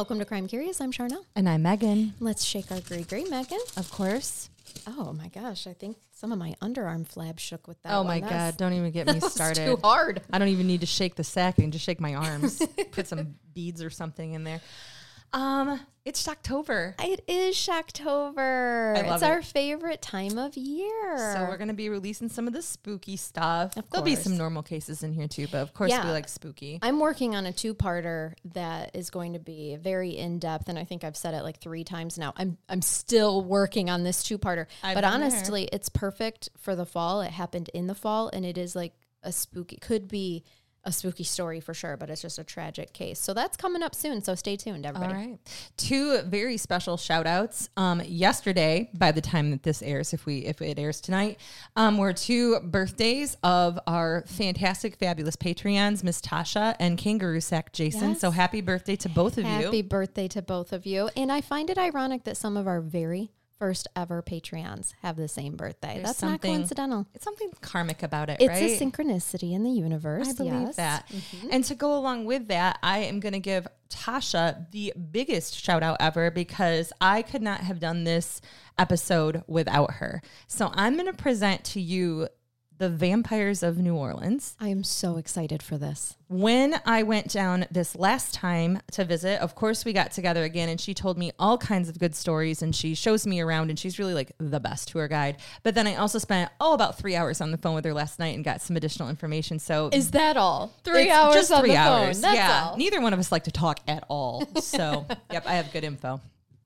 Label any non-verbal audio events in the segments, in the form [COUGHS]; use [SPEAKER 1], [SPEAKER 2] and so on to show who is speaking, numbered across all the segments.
[SPEAKER 1] Welcome to Crime Curious. I'm Sharna.
[SPEAKER 2] And I'm Megan,
[SPEAKER 1] Let's shake our grey grey, Megan.
[SPEAKER 2] of course.
[SPEAKER 1] Oh my gosh, I think some of my underarm flab shook with that.
[SPEAKER 2] oh
[SPEAKER 1] one.
[SPEAKER 2] my
[SPEAKER 1] That's-
[SPEAKER 2] God, don't even get me [LAUGHS] started.
[SPEAKER 1] too hard.
[SPEAKER 2] I don't even need to shake the sack. Just shake my arms, [LAUGHS] put some beads or something in there. Um, it's October.
[SPEAKER 1] It is Shocktober.
[SPEAKER 2] I love
[SPEAKER 1] it's
[SPEAKER 2] it.
[SPEAKER 1] our favorite time of year.
[SPEAKER 2] So we're gonna be releasing some of the spooky stuff.
[SPEAKER 1] Of
[SPEAKER 2] There'll be some normal cases in here too, but of course
[SPEAKER 1] Yeah.
[SPEAKER 2] we like spooky.
[SPEAKER 1] I'm working on a two-parter that is going to be very in-depth, and I think I've said it like three times now. I'm I'm still working on this two-parter,
[SPEAKER 2] I've
[SPEAKER 1] but
[SPEAKER 2] been there.
[SPEAKER 1] honestly, it's perfect for the fall. It happened in the fall, and it is like a spooky. Could be a spooky story for sure, but it's just a tragic case. So that's coming up soon. So stay tuned, everybody.
[SPEAKER 2] All right. Two very special shout outs. Um, yesterday, by the time that this airs, if we if it airs tonight, um, were two birthdays of our fantastic, fabulous Patreons, Miss Tasha and Kangaroo Sack Jason.
[SPEAKER 1] Yes.
[SPEAKER 2] So happy birthday to both of
[SPEAKER 1] Happy
[SPEAKER 2] you.
[SPEAKER 1] Happy birthday to both of you. And I find it ironic that some of our very first ever Patreons have the same birthday.
[SPEAKER 2] There's
[SPEAKER 1] That's not coincidental.
[SPEAKER 2] It's something karmic about it,
[SPEAKER 1] It's
[SPEAKER 2] right?
[SPEAKER 1] a synchronicity in the universe.
[SPEAKER 2] I believe
[SPEAKER 1] yes.
[SPEAKER 2] that.
[SPEAKER 1] Mm-hmm.
[SPEAKER 2] And to go along with that, I am going to give Tasha the biggest shout out ever because I could not have done this episode without her. So I'm going to present to you the Vampires of New Orleans.
[SPEAKER 1] I am so excited for this.
[SPEAKER 2] When I went down this last time to visit, of course, we got together again and she told me all kinds of good stories and she shows me around and she's really like the best tour guide. But then I also spent, oh, about three hours on the phone with her last night and got some additional information. So
[SPEAKER 1] Is that all? Three hours
[SPEAKER 2] just
[SPEAKER 1] on
[SPEAKER 2] three
[SPEAKER 1] the
[SPEAKER 2] hours.
[SPEAKER 1] phone. That's
[SPEAKER 2] yeah.
[SPEAKER 1] all.
[SPEAKER 2] Neither one of us like to talk at all. So, [LAUGHS] yep, I have good info.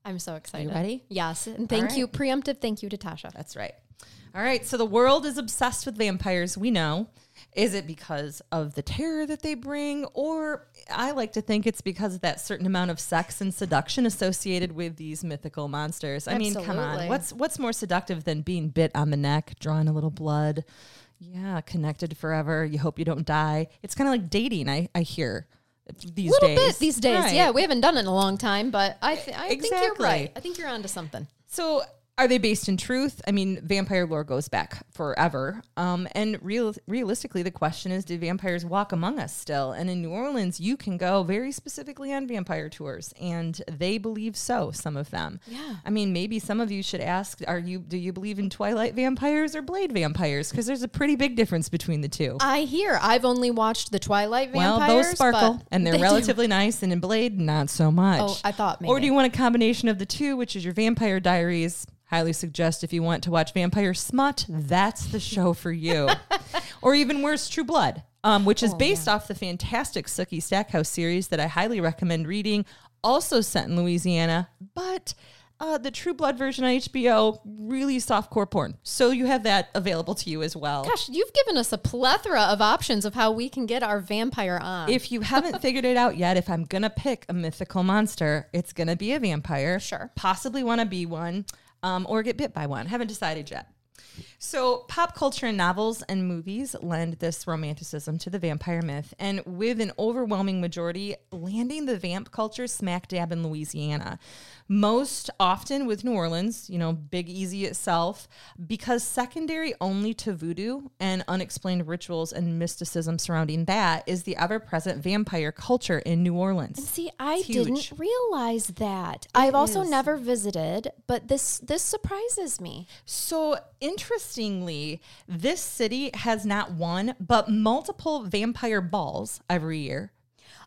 [SPEAKER 1] I'm so excited.
[SPEAKER 2] ready?
[SPEAKER 1] Yes. And thank
[SPEAKER 2] right.
[SPEAKER 1] you. Preemptive thank you to Tasha.
[SPEAKER 2] That's right. All right. So the world is obsessed with vampires. We know. Is it because of the terror that they bring? Or I like to think it's because of that certain amount of sex and seduction associated with these mythical monsters. I mean, come
[SPEAKER 1] Absolutely.
[SPEAKER 2] on. What's what's more seductive than being bit on the neck, drawing a little blood? Yeah, connected forever. You hope you don't die. It's kind of like dating, I, I hear these
[SPEAKER 1] little
[SPEAKER 2] days.
[SPEAKER 1] bit these days.
[SPEAKER 2] Right.
[SPEAKER 1] Yeah, we haven't done it in a long time, but I, th- I think you're
[SPEAKER 2] Exactly.
[SPEAKER 1] right. I think you're onto something.
[SPEAKER 2] So, are they based in truth? I mean, vampire lore goes back forever. Um, and real, realistically, the question is do vampires walk among us still? And in New Orleans, you can go very specifically on vampire tours, and they believe so, some of them.
[SPEAKER 1] Yeah.
[SPEAKER 2] I mean, maybe some of you should ask are you do you believe in Twilight vampires or Blade vampires? Because there's a pretty big difference between the two.
[SPEAKER 1] I hear. I've only watched the Twilight vampires.
[SPEAKER 2] Well, those sparkle and they're
[SPEAKER 1] they do.
[SPEAKER 2] relatively nice, and in Blade, not so much.
[SPEAKER 1] Oh, I thought
[SPEAKER 2] Or do you want a combination of the two, which is your Vampire Diaries? Highly suggest if you want to watch Vampire Smut, that's the show for you. [LAUGHS] or even worse, True Blood, um, which is
[SPEAKER 1] Oh,
[SPEAKER 2] based off the fantastic Sookie Stackhouse series that I highly recommend reading. Also set in Louisiana, but uh, the True Blood version on HBO, really soft core porn. So you have that available to you as well.
[SPEAKER 1] Gosh, you've given us a plethora of options of how we can get our vampire on.
[SPEAKER 2] If you haven't [LAUGHS] figured it out yet, if I'm gonna pick a mythical monster, it's gonna be a vampire.
[SPEAKER 1] Sure.
[SPEAKER 2] Possibly want to be one, um, or get bit by one. Haven't decided yet. So, pop culture and novels and movies lend this romanticism to the vampire myth, and with an overwhelming majority landing the vamp culture smack dab in Louisiana. Most often with New Orleans, you know, Big Easy itself, because secondary only to voodoo and unexplained rituals and mysticism surrounding that is the ever present vampire culture in New Orleans.
[SPEAKER 1] See, I didn't realize that. I've also never visited, but this this surprises me.
[SPEAKER 2] So interestingly, this city has not one but multiple vampire balls every year.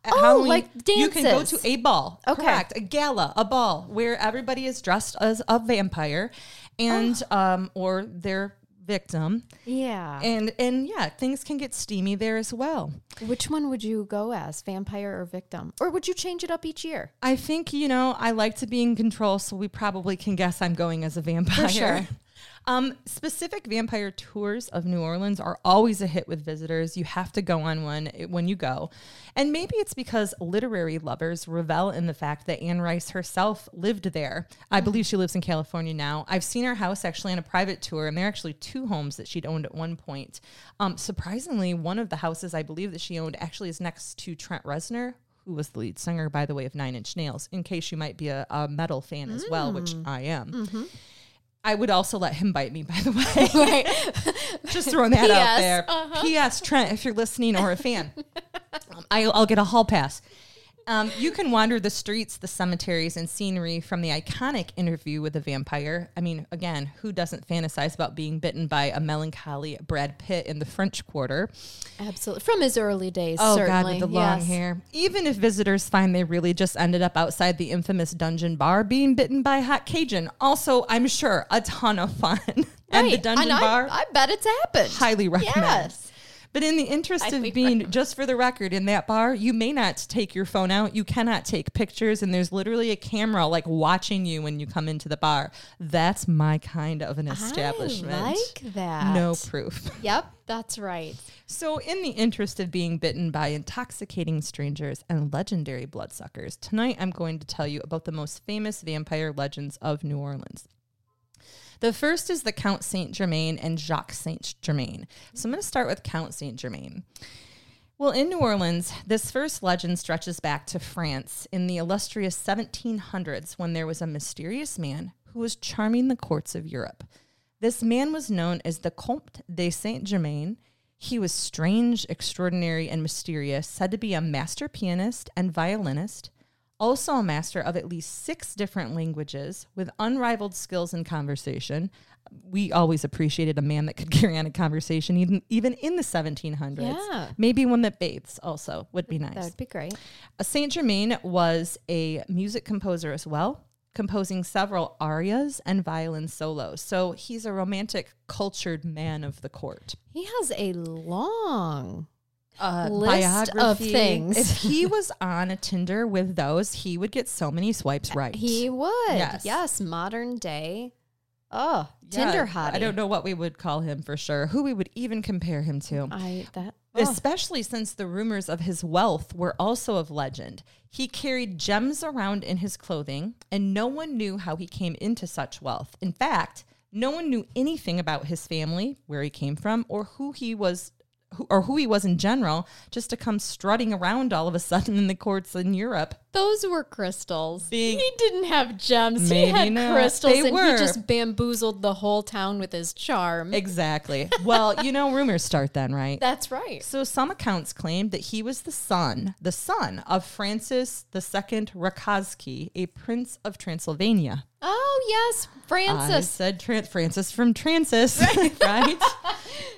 [SPEAKER 2] At
[SPEAKER 1] Oh, like dances.
[SPEAKER 2] You can go to a ball,
[SPEAKER 1] Okay.
[SPEAKER 2] correct? A gala, a ball where everybody is dressed as a vampire, and
[SPEAKER 1] Oh.
[SPEAKER 2] um, or they're victim.
[SPEAKER 1] Yeah.
[SPEAKER 2] And and yeah, things can get steamy there as well.
[SPEAKER 1] Which one would you go as, vampire or victim? Or would you change it up each year?
[SPEAKER 2] I think, you know, I like to be in control, so we probably can guess I'm going as a vampire.
[SPEAKER 1] sure. [LAUGHS]
[SPEAKER 2] Um, specific vampire tours of New Orleans are always a hit with visitors. You have to go on one eh, when you go. And maybe it's because literary lovers revel in the fact that Anne Rice herself lived there. I believe she lives in California now. I've seen her house actually on a private tour, and there are actually two homes that she'd owned at one point. Um, surprisingly, one of the houses I believe that she owned actually is next to Trent Reznor, who was the lead singer, by the way, of Nine Inch Nails, in case you might be a, a metal fan as well, which I am. I would also let him bite me, by the way. [LAUGHS]
[SPEAKER 1] Right. [LAUGHS]
[SPEAKER 2] Just throwing that out there. P.S. Trent, if you're listening or a fan, [LAUGHS] um, I, I'll get a hall pass. Um, you can wander the streets, the cemeteries, and scenery from the iconic interview with a vampire. I mean, again, who doesn't fantasize about being bitten by a melancholy Brad Pitt in the French Quarter?
[SPEAKER 1] Absolutely. From his early days,
[SPEAKER 2] Oh
[SPEAKER 1] certainly.
[SPEAKER 2] God, with the long
[SPEAKER 1] yes.
[SPEAKER 2] hair. Even if visitors find they really just ended up outside the infamous dungeon bar being bitten by a hot Cajun, also I'm sure a ton of fun. [LAUGHS] and the
[SPEAKER 1] Right.
[SPEAKER 2] dungeon
[SPEAKER 1] And I-
[SPEAKER 2] bar,
[SPEAKER 1] I, bet it's happened.
[SPEAKER 2] highly recommend.
[SPEAKER 1] Yes.
[SPEAKER 2] But in the interest of being, just for the record, in that bar, you may not take your phone out. You cannot take pictures, and there's literally a camera like watching you when you come into the bar. That's my kind of an establishment.
[SPEAKER 1] I like that.
[SPEAKER 2] no proof. [LAUGHS]
[SPEAKER 1] Yep, that's right.
[SPEAKER 2] So, in the interest of being bitten by intoxicating strangers and legendary bloodsuckers, tonight I'm going to tell you about the most famous vampire legends of New Orleans. The first is the Count Saint Germain and Jacques Saint Germain. So, I'm going to start with Count Saint Germain. Well, in New Orleans, this first legend stretches back to France in the illustrious 1700s when there was a mysterious man who was charming the courts of Europe. This man was known as the Comte de Saint Germain. He was strange, extraordinary, and mysterious, said to be a master pianist and violinist, also a master of at least six different languages with unrivaled skills in conversation. We always appreciated a man that could [LAUGHS] carry on a conversation, even, even in the 1700s.
[SPEAKER 1] Yeah.
[SPEAKER 2] Maybe one that bathes also would be nice.
[SPEAKER 1] That would be great.
[SPEAKER 2] Uh, Saint Germain was a music composer as well, composing several arias and violin solos. So he's a romantic, cultured man of the court.
[SPEAKER 1] He has a long
[SPEAKER 2] Uh,
[SPEAKER 1] List of things.
[SPEAKER 2] If he [LAUGHS] was on a Tinder with those, he would get so many swipes right.
[SPEAKER 1] He would.
[SPEAKER 2] Yes.
[SPEAKER 1] Yes. modern day. Oh,
[SPEAKER 2] Yeah,
[SPEAKER 1] Tinder hottie.
[SPEAKER 2] I don't know what we would call him for sure. Who we would even compare him to.
[SPEAKER 1] I that oh,
[SPEAKER 2] Especially since the rumors of his wealth were also of legend. He carried gems around in his clothing, and no one knew how he came into such wealth. In fact, no one knew anything about his family, where he came from, or who he was. Or who he was in general, just to come strutting around all of a sudden in the courts in Europe.
[SPEAKER 1] Those were crystals. He didn't have gems.
[SPEAKER 2] Maybe
[SPEAKER 1] he had
[SPEAKER 2] not.
[SPEAKER 1] crystals,
[SPEAKER 2] They
[SPEAKER 1] and
[SPEAKER 2] were.
[SPEAKER 1] he just bamboozled the whole town with his charm.
[SPEAKER 2] Exactly. well, you know, rumors start then, right?
[SPEAKER 1] That's right.
[SPEAKER 2] So some accounts claimed that he was the son, the son of Francis II Rakowski, a prince of Transylvania.
[SPEAKER 1] Oh yes,
[SPEAKER 2] I
[SPEAKER 1] Francis.
[SPEAKER 2] said Tran- Francis from Transis, [LAUGHS] [LAUGHS] right?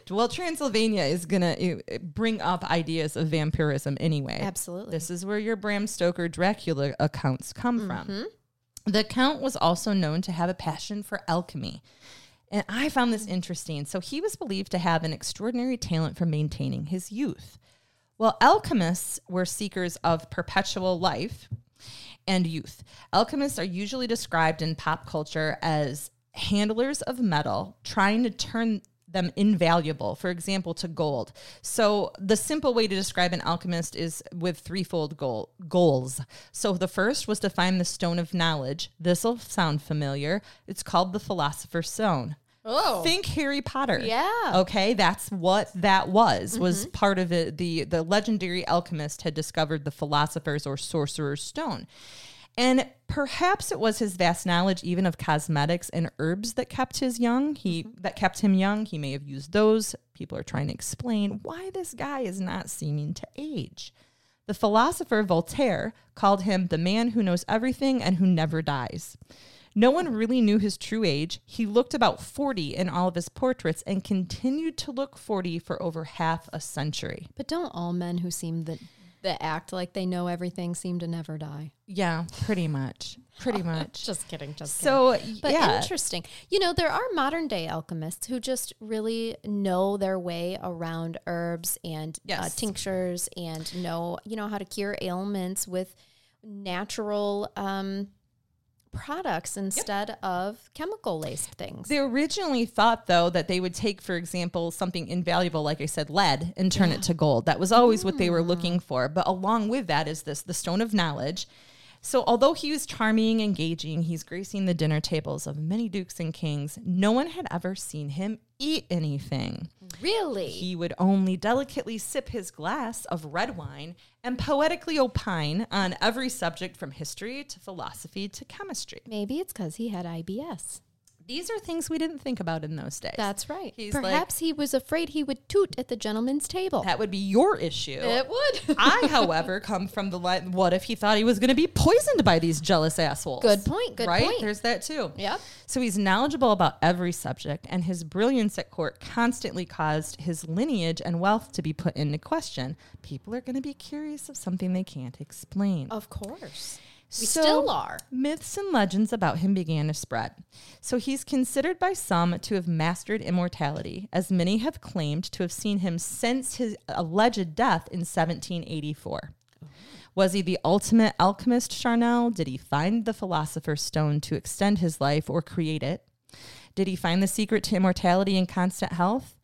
[SPEAKER 2] well, Transylvania is gonna uh, bring up ideas of vampirism anyway.
[SPEAKER 1] Absolutely.
[SPEAKER 2] This is where your Bram Stoker Dracula accounts come from. Mm-hmm. The count was also known to have a passion for alchemy. And I found this interesting. So he was believed to have an extraordinary talent for maintaining his youth. Well, alchemists were seekers of perpetual life and youth. Alchemists are usually described in pop culture as handlers of metal trying to turn them invaluable, for example, to gold. So, the simple way to describe an alchemist is with threefold goal, goals. So, the first was to find the stone of knowledge. This will sound familiar. It's called the Philosopher's Stone.
[SPEAKER 1] Oh.
[SPEAKER 2] Think Harry Potter.
[SPEAKER 1] Yeah.
[SPEAKER 2] Okay, that's what that was. Was mm-hmm. part of it. The the legendary alchemist had discovered the philosopher's or sorcerer's stone. And perhaps it was his vast knowledge even of cosmetics and herbs that kept his young. He mm-hmm. that kept him young. He may have used those. People are trying to explain why this guy is not seeming to age. The philosopher Voltaire called him the man who knows everything and who never dies. No one really knew his true age. He looked about 40 in all of his portraits and continued to look 40 for over half a century.
[SPEAKER 1] But don't all men who seem that that act like they know everything seem to never die?
[SPEAKER 2] Yeah, pretty much. pretty [LAUGHS] much.
[SPEAKER 1] Just kidding. Just kidding.
[SPEAKER 2] So
[SPEAKER 1] But
[SPEAKER 2] yeah,
[SPEAKER 1] interesting. You know, there are modern day alchemists who just really know their way around herbs and uh, tinctures and know, you know, how to cure ailments with natural um, products instead of chemical laced things.
[SPEAKER 2] They originally thought, though, that they would take, for example, something invaluable, like I said, lead, and turn it to gold. That was always what they were hmm. looking for. But along with that is this the stone of knowledge. So, although he was charming, engaging, he's gracing the dinner tables of many dukes and kings, no one had ever seen him eat anything.
[SPEAKER 1] really?
[SPEAKER 2] He would only delicately sip his glass of red wine and poetically opine on every subject from history to philosophy to chemistry.
[SPEAKER 1] Maybe it's because he had IBS.
[SPEAKER 2] These are things we didn't think about in those days.
[SPEAKER 1] That's right.
[SPEAKER 2] He's like-
[SPEAKER 1] Perhaps he was afraid he would toot at the gentleman's table.
[SPEAKER 2] That would be your issue.
[SPEAKER 1] it would. [LAUGHS]
[SPEAKER 2] I, however, come from the line. What if he thought he was going to be poisoned by these jealous assholes?
[SPEAKER 1] Good point, good
[SPEAKER 2] right?
[SPEAKER 1] point.
[SPEAKER 2] There's that too.
[SPEAKER 1] Yep.
[SPEAKER 2] So he's knowledgeable about every subject, and his brilliance at court constantly caused his lineage and wealth to be put into question. People are going to be curious of something they can't explain.
[SPEAKER 1] of course. We
[SPEAKER 2] So,
[SPEAKER 1] still are.
[SPEAKER 2] Myths and legends about him began to spread. So he's considered by some to have mastered immortality, as many have claimed to have seen him since his alleged death in 1784. Was he the ultimate alchemist, Charnel? Did he find the philosopher's stone to extend his life or create it? Did he find the secret to immortality and constant health?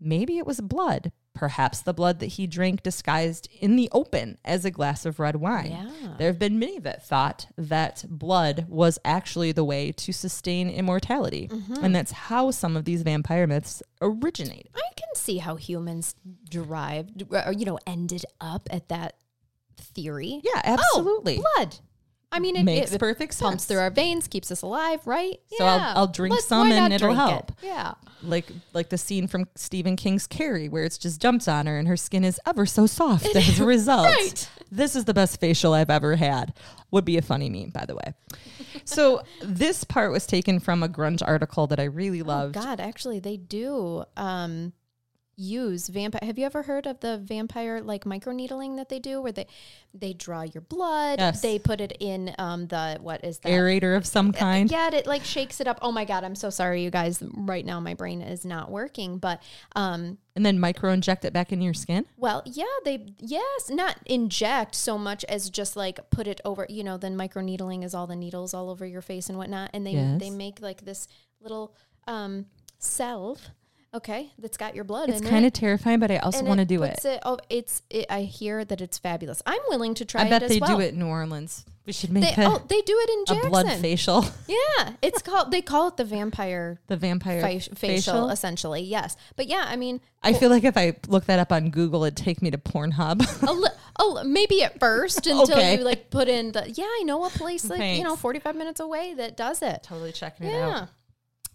[SPEAKER 2] Maybe it was blood, perhaps the blood that he drank disguised in the open as a glass of red wine.
[SPEAKER 1] Yeah.
[SPEAKER 2] There have been many that thought that blood was actually the way to sustain immortality.
[SPEAKER 1] Mm-hmm.
[SPEAKER 2] And that's how some of these vampire myths originated.
[SPEAKER 1] I can see how humans derived, or, you know, ended up at that theory.
[SPEAKER 2] Yeah, absolutely.
[SPEAKER 1] Oh, blood. I mean, it
[SPEAKER 2] Makes
[SPEAKER 1] it
[SPEAKER 2] perfect
[SPEAKER 1] Pumps through our veins, keeps us alive, right?
[SPEAKER 2] So I'll- I'll drink
[SPEAKER 1] Let's-
[SPEAKER 2] some and it'll help.
[SPEAKER 1] it? Yeah.
[SPEAKER 2] like like the scene from Stephen King's Carrie, where it's just jumps on her and her skin is ever so soft [LAUGHS] as a result.
[SPEAKER 1] Right.
[SPEAKER 2] This is the best facial I've ever had. Would be a funny meme, by the way. [LAUGHS] So this part was taken from a grunge article that I really loved.
[SPEAKER 1] Oh, God, actually, they do um, use vampire. Have you ever heard of the vampire like microneedling that they do, where they they draw your blood,
[SPEAKER 2] Yes.
[SPEAKER 1] they put it in um, the what is that?
[SPEAKER 2] Aerator of some kind.
[SPEAKER 1] Yeah, it like shakes it up. Oh my god, I'm so sorry, you guys. Right now, my brain is not working. But um,
[SPEAKER 2] And then micro inject it back into your skin.
[SPEAKER 1] well, yeah, they yes, not inject so much as just like put it over. You know, then microneedling is all the needles all over your face and whatnot, and they
[SPEAKER 2] Yes.
[SPEAKER 1] they make like this little um salve. Okay, that's got your blood
[SPEAKER 2] It's
[SPEAKER 1] in
[SPEAKER 2] kind
[SPEAKER 1] it.
[SPEAKER 2] of terrifying, but I also want to do it.
[SPEAKER 1] puts oh, it's. It, I hear that it's fabulous. I'm willing to try
[SPEAKER 2] I bet
[SPEAKER 1] it
[SPEAKER 2] they
[SPEAKER 1] well.
[SPEAKER 2] do it in New Orleans. We should make
[SPEAKER 1] They,
[SPEAKER 2] a,
[SPEAKER 1] oh, they do it in
[SPEAKER 2] a blood facial. [LAUGHS]
[SPEAKER 1] Yeah, it's called. They call it the vampire
[SPEAKER 2] The vampire
[SPEAKER 1] fa-
[SPEAKER 2] facial.
[SPEAKER 1] facial, essentially. Yes, but yeah, I mean,
[SPEAKER 2] I feel like if I look that up on Google, it'd take me to Pornhub.
[SPEAKER 1] a li- [LAUGHS] oh, maybe at first until
[SPEAKER 2] Okay.
[SPEAKER 1] you like put in the. Yeah, I know a place like you know, forty five minutes away that does it.
[SPEAKER 2] totally checking it out.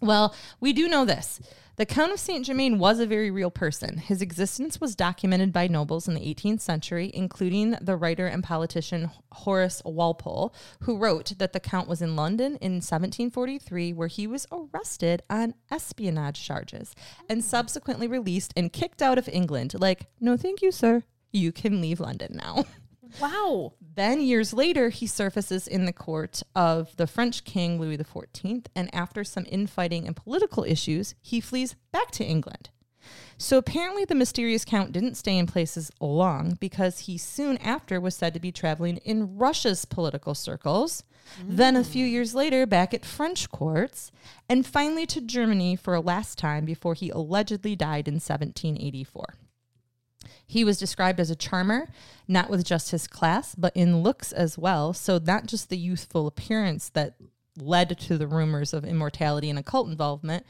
[SPEAKER 2] Well, we do know this. The Count of Saint Germain was a very real person. His existence was documented by nobles in the 18th century, including the writer and politician Horace Walpole, who wrote that the Count was in London in 1743, where he was arrested on espionage charges and subsequently released and kicked out of England. Like, no, thank you, sir. You can leave London now. [LAUGHS]
[SPEAKER 1] Wow.
[SPEAKER 2] Then years later, he surfaces in the court of the French king Louis XIV, and after some infighting and political issues, he flees back to England. So apparently, the mysterious count didn't stay in places long because he soon after was said to be traveling in Russia's political circles. Then, a few years later, back at French courts, and finally to Germany for a last time before he allegedly died in 1784. He was described as a charmer, not with just his class, but in looks as well. So, not just the youthful appearance that led to the rumors of immortality and occult involvement,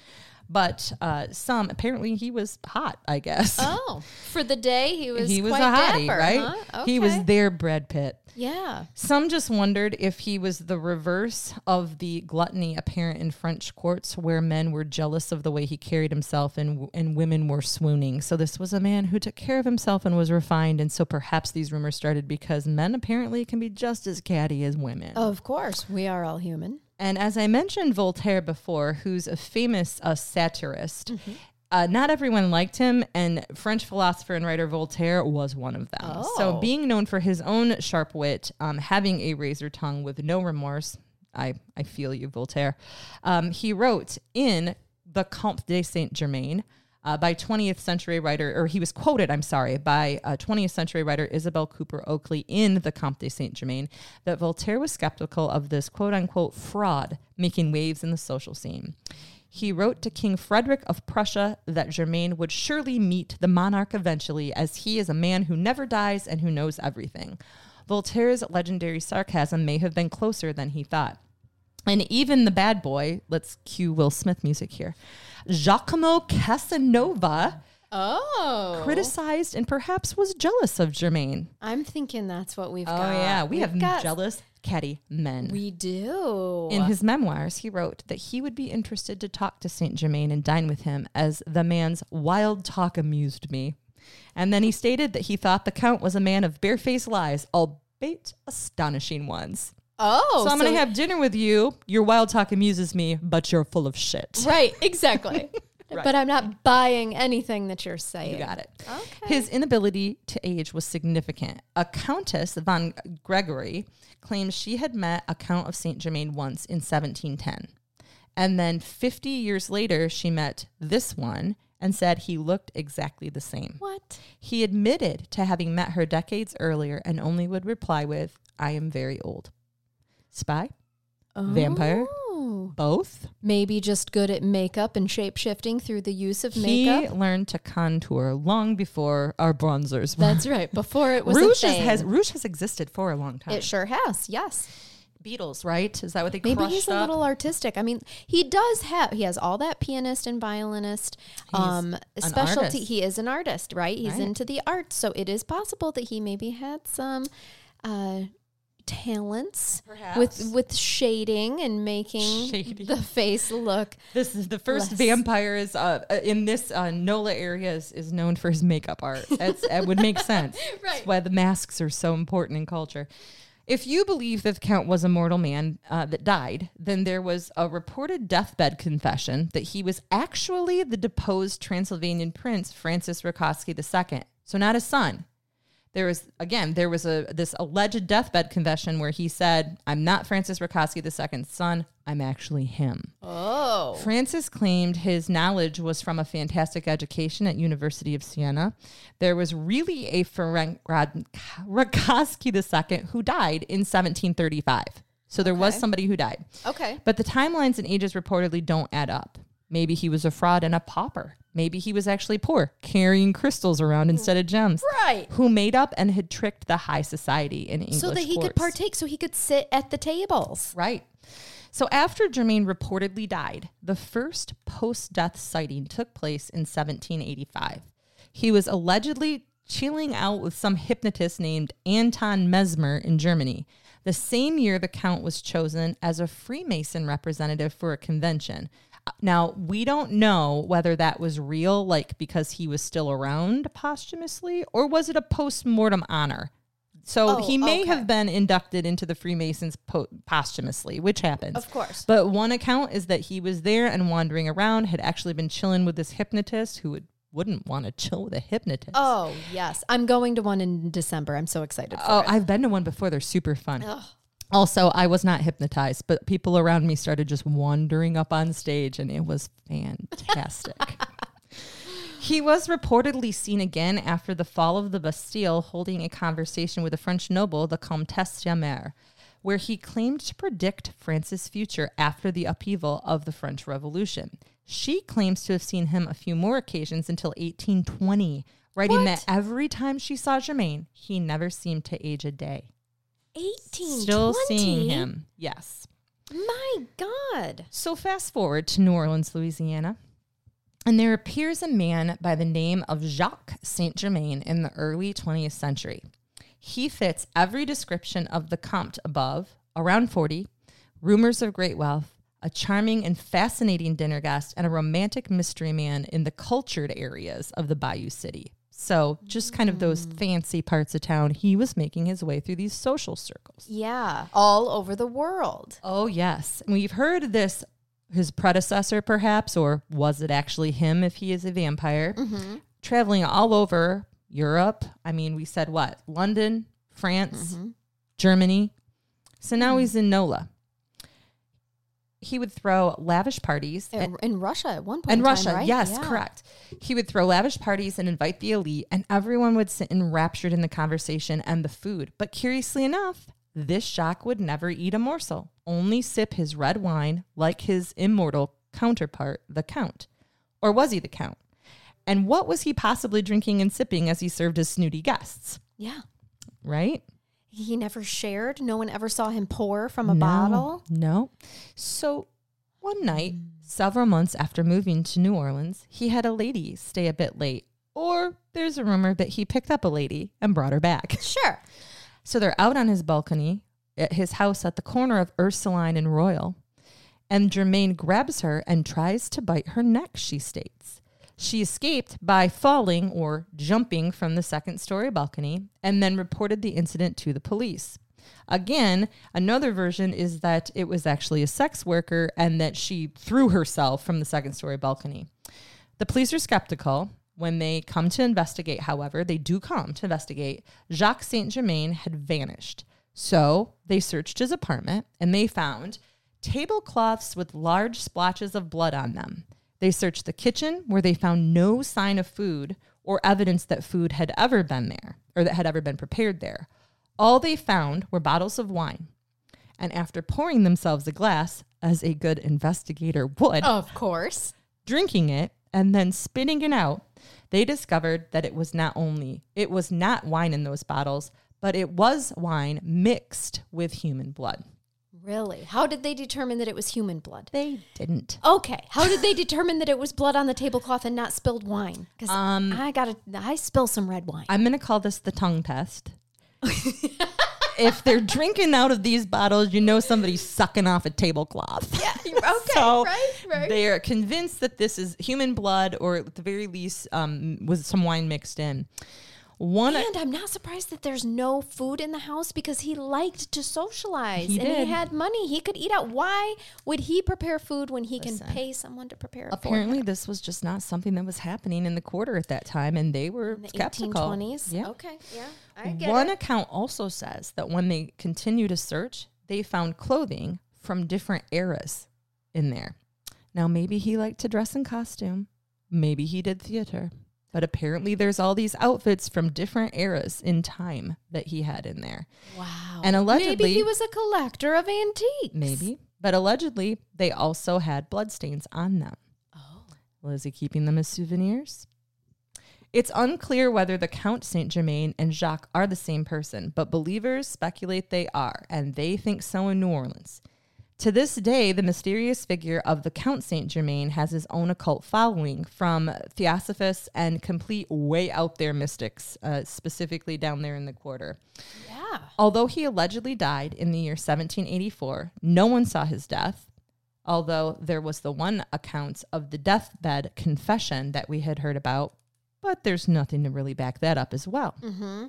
[SPEAKER 2] but uh, some apparently he was hot, I guess.
[SPEAKER 1] Oh, for the day he [LAUGHS] was.
[SPEAKER 2] he was a hottie,
[SPEAKER 1] dapper,
[SPEAKER 2] right?
[SPEAKER 1] huh?
[SPEAKER 2] He was their Brad Pitt.
[SPEAKER 1] Yeah.
[SPEAKER 2] Some just wondered if he was the reverse of the gluttony apparent in French courts, where men were jealous of the way he carried himself and, and women were swooning. So, this was a man who took care of himself and was refined. And so, perhaps these rumors started because men apparently can be just as catty as women.
[SPEAKER 1] Of course, we are all human.
[SPEAKER 2] And as I mentioned Voltaire before, who's a famous uh, satirist,
[SPEAKER 1] Mm-hmm.
[SPEAKER 2] uh, not everyone liked him, and French philosopher and writer Voltaire was one of them. So,
[SPEAKER 1] Oh.
[SPEAKER 2] being known for his own sharp wit, um, having a razor tongue with no remorse, I, I feel you, Voltaire. Um, he wrote in the Comte de Saint Germain uh, by 20th century writer, or he was quoted, I'm sorry, by uh, 20th century writer Isabel Cooper Oakley in the Comte de Saint Germain that Voltaire was skeptical of this quote unquote fraud making waves in the social scene. He wrote to King Frederick of Prussia that Germain would surely meet the monarch eventually, as he is a man who never dies and who knows everything. Voltaire's legendary sarcasm may have been closer than he thought. And even the bad boy, let's cue Will Smith music here, Giacomo Casanova
[SPEAKER 1] Oh.
[SPEAKER 2] criticized and perhaps was jealous of Germain.
[SPEAKER 1] I'm thinking that's what we've
[SPEAKER 2] Oh,
[SPEAKER 1] got.
[SPEAKER 2] yeah. We
[SPEAKER 1] We've
[SPEAKER 2] have
[SPEAKER 1] got-
[SPEAKER 2] jealous, catty men.
[SPEAKER 1] We do.
[SPEAKER 2] In his memoirs, he wrote that he would be interested to talk to Saint Germain and dine with him, as the man's wild talk amused me. And then he stated that he thought the Count was a man of barefaced lies, albeit astonishing ones.
[SPEAKER 1] Oh.
[SPEAKER 2] so I'm going to have dinner with you. Your wild talk amuses me, but you're full of shit.
[SPEAKER 1] Right, exactly. [LAUGHS]
[SPEAKER 2] Right.
[SPEAKER 1] But I'm not buying anything that you're saying.
[SPEAKER 2] You got it.
[SPEAKER 1] Okay.
[SPEAKER 2] His inability to age was significant. A Countess von Gregory claims she had met a Count of Saint Germain once in 1710. And then 50 years later, she met this one and said he looked exactly the same.
[SPEAKER 1] What?
[SPEAKER 2] He admitted to having met her decades earlier and only would reply with, I am very old. Spy? Vampire?
[SPEAKER 1] Oh.
[SPEAKER 2] Both?
[SPEAKER 1] Maybe just good at makeup and shape shifting through the use of makeup.
[SPEAKER 2] He
[SPEAKER 1] makeup.
[SPEAKER 2] learned to contour long before our bronzers were.
[SPEAKER 1] That's right. Before it was
[SPEAKER 2] Rouge
[SPEAKER 1] a
[SPEAKER 2] has,
[SPEAKER 1] thing.
[SPEAKER 2] has Rouge has existed for a long time.
[SPEAKER 1] it sure has. Yes.
[SPEAKER 2] Beatles, right? Is that what they
[SPEAKER 1] call
[SPEAKER 2] it?
[SPEAKER 1] Maybe he's a
[SPEAKER 2] up?
[SPEAKER 1] little artistic. I mean, he does have he has all that pianist and violinist um specialty.
[SPEAKER 2] artist.
[SPEAKER 1] He is an artist, right? He's
[SPEAKER 2] Right.
[SPEAKER 1] into the arts, so it is possible that he maybe had some uh talents
[SPEAKER 2] Perhaps.
[SPEAKER 1] with with shading and making
[SPEAKER 2] Shading.
[SPEAKER 1] the face look
[SPEAKER 2] This is the first
[SPEAKER 1] Less.
[SPEAKER 2] vampire is uh, uh, in this uh, NOLA area is, is known for his makeup art. [LAUGHS] That's, it would make sense. [LAUGHS] That's why the masks are so important in culture. If you believe that the Count was a mortal man uh, that died, then there was a reported deathbed confession that he was actually the deposed Transylvanian prince Francis Rakoski II. So not his son. There was again, there was a this alleged deathbed confession where he said, "I'm not Francis Rakoski II's son. I'm actually him."
[SPEAKER 1] Oh.
[SPEAKER 2] Francis claimed his knowledge was from a fantastic education at University of Siena. There was really a Ferenc Rakoski II who died in 1735. So there was somebody who died.
[SPEAKER 1] Okay.
[SPEAKER 2] But the timelines and ages reportedly don't add up. Maybe he was a fraud and a pauper. Maybe he was actually poor, carrying crystals around instead of gems.
[SPEAKER 1] Right.
[SPEAKER 2] Who made up and had tricked the high society in English
[SPEAKER 1] So that he could partake, so he could sit at the tables.
[SPEAKER 2] Right. So after Germain reportedly died, the first post death sighting took place in 1785. He was allegedly chilling out with some hypnotist named Anton Mesmer in Germany. The same year, the Count was chosen as a Freemason representative for a convention. Now, we don't know whether that was real, like because he was still around posthumously, or was it a post mortem honor? So
[SPEAKER 1] Oh,
[SPEAKER 2] he may
[SPEAKER 1] okay.
[SPEAKER 2] have been inducted into the Freemasons po- posthumously, which happens.
[SPEAKER 1] Of course.
[SPEAKER 2] But one account is that he was there and wandering around, had actually been chilling with this hypnotist who would, wouldn't want to chill with a hypnotist.
[SPEAKER 1] Oh, yes. I'm going to one in December. I'm so excited for
[SPEAKER 2] Oh,
[SPEAKER 1] it.
[SPEAKER 2] I've been to one before. They're super fun.
[SPEAKER 1] Ugh.
[SPEAKER 2] Also, I was not hypnotized, but people around me started just wandering up on stage, and it was fantastic. [LAUGHS] he was reportedly seen again after the fall of the Bastille holding a conversation with a French noble, the Comtesse Jamère, where he claimed to predict France's future after the upheaval of the French Revolution. She claims to have seen him a few more occasions until 1820, writing that every time she saw Germain, he never seemed to age a day.
[SPEAKER 1] 18,
[SPEAKER 2] Still
[SPEAKER 1] 20?
[SPEAKER 2] seeing him. Yes.
[SPEAKER 1] My God.
[SPEAKER 2] So fast forward to New Orleans, Louisiana, and there appears a man by the name of Jacques Saint Germain in the early 20th century. He fits every description of the Comte above, around 40, rumors of great wealth, a charming and fascinating dinner guest, and a romantic mystery man in the cultured areas of the Bayou City. So, just kind of those mm. fancy parts of town, he was making his way through these social circles.
[SPEAKER 1] Yeah. All over the world.
[SPEAKER 2] Oh, yes. And We've heard this, his predecessor, perhaps, or was it actually him if he is a vampire? Mm-hmm. Traveling all over Europe. I mean, we said what? London, France, mm-hmm. Germany. So now mm. he's in NOLA. He would throw lavish parties
[SPEAKER 1] In, in Russia at one point.
[SPEAKER 2] in
[SPEAKER 1] in time,
[SPEAKER 2] Russia,
[SPEAKER 1] right?
[SPEAKER 2] yes,
[SPEAKER 1] Yeah.
[SPEAKER 2] correct. He would throw lavish parties and invite the elite, and everyone would sit enraptured in the conversation and the food. But curiously enough, this Jacques would never eat a morsel, only sip his red wine like his immortal counterpart, the Count. Or was he the Count? And what was he possibly drinking and sipping as he served his snooty guests?
[SPEAKER 1] Yeah.
[SPEAKER 2] Right?
[SPEAKER 1] He never shared. No one ever saw him pour from a
[SPEAKER 2] No,
[SPEAKER 1] bottle.
[SPEAKER 2] No. So one night, several months after moving to New Orleans, he had a lady stay a bit late. Or there's a rumor that he picked up a lady and brought her back. [LAUGHS]
[SPEAKER 1] Sure.
[SPEAKER 2] So they're out on his balcony at his house at the corner of Ursuline and Royal. And Germain grabs her and tries to bite her neck, she states. She escaped by falling or jumping from the second story balcony and then reported the incident to the police. Again, another version is that it was actually a sex worker and that she threw herself from the second story balcony. The police are skeptical. When they come to investigate, however, they do come to investigate. Jacques Saint Germain had vanished. So they searched his apartment and they found tablecloths with large splotches of blood on them. They searched the kitchen where they found no sign of food or evidence that food had ever been there or that had ever been prepared there. All they found were bottles of wine. And after pouring themselves a glass, as a good investigator would,
[SPEAKER 1] Of course.
[SPEAKER 2] drinking it and then spitting it out, they discovered that it was not only it was not wine in those bottles, but it was wine mixed with human blood.
[SPEAKER 1] Really? How did they determine that it was human blood?
[SPEAKER 2] They didn't.
[SPEAKER 1] Okay. How did they determine that it was blood on the tablecloth and not spilled wine? Because
[SPEAKER 2] Um,
[SPEAKER 1] I gotta, I spill some red wine.
[SPEAKER 2] I'm going to call this the tongue test. if they're drinking out of these bottles, you know somebody's sucking off a tablecloth.
[SPEAKER 1] yeah. [LAUGHS] Okay.
[SPEAKER 2] So
[SPEAKER 1] right. Right.
[SPEAKER 2] They are convinced that this is human blood, or at the very least, um, with some wine mixed in. One,
[SPEAKER 1] and I'm not surprised that there's no food in the house because he liked to socialize
[SPEAKER 2] He
[SPEAKER 1] and
[SPEAKER 2] did.
[SPEAKER 1] he had money. He could eat out. Why would he prepare food when he
[SPEAKER 2] Listen.
[SPEAKER 1] can pay someone to prepare it
[SPEAKER 2] apparently, this was just not something that was happening in the quarter at that time, and they were
[SPEAKER 1] In the
[SPEAKER 2] skeptical.
[SPEAKER 1] 1820s?
[SPEAKER 2] Yeah.
[SPEAKER 1] Okay. Yeah. I get
[SPEAKER 2] One
[SPEAKER 1] it.
[SPEAKER 2] account also says that when they continue to search, they found clothing from different eras in there. Now, maybe he liked to dress in costume, maybe he did theater, but apparently there's all these outfits from different eras in time that he had in there.
[SPEAKER 1] Wow.
[SPEAKER 2] And allegedly,
[SPEAKER 1] Maybe he was a collector of antiques.
[SPEAKER 2] maybe, but allegedly they also had bloodstains on them.
[SPEAKER 1] Oh.
[SPEAKER 2] Well, is he keeping them as souvenirs? It's unclear whether the Count Saint Germain and Jacques are the same person, but believers speculate they are, and they think so in New Orleans. To this day, the mysterious figure of the Count Saint Germain has his own occult following from theosophists and complete way out there mystics, uh, specifically down there in the quarter.
[SPEAKER 1] Yeah.
[SPEAKER 2] Although he allegedly died in the year 1784, no one saw his death. Although there was the one account of the deathbed confession that we had heard about, but there's nothing to really back that up as well.
[SPEAKER 1] Mm-hmm.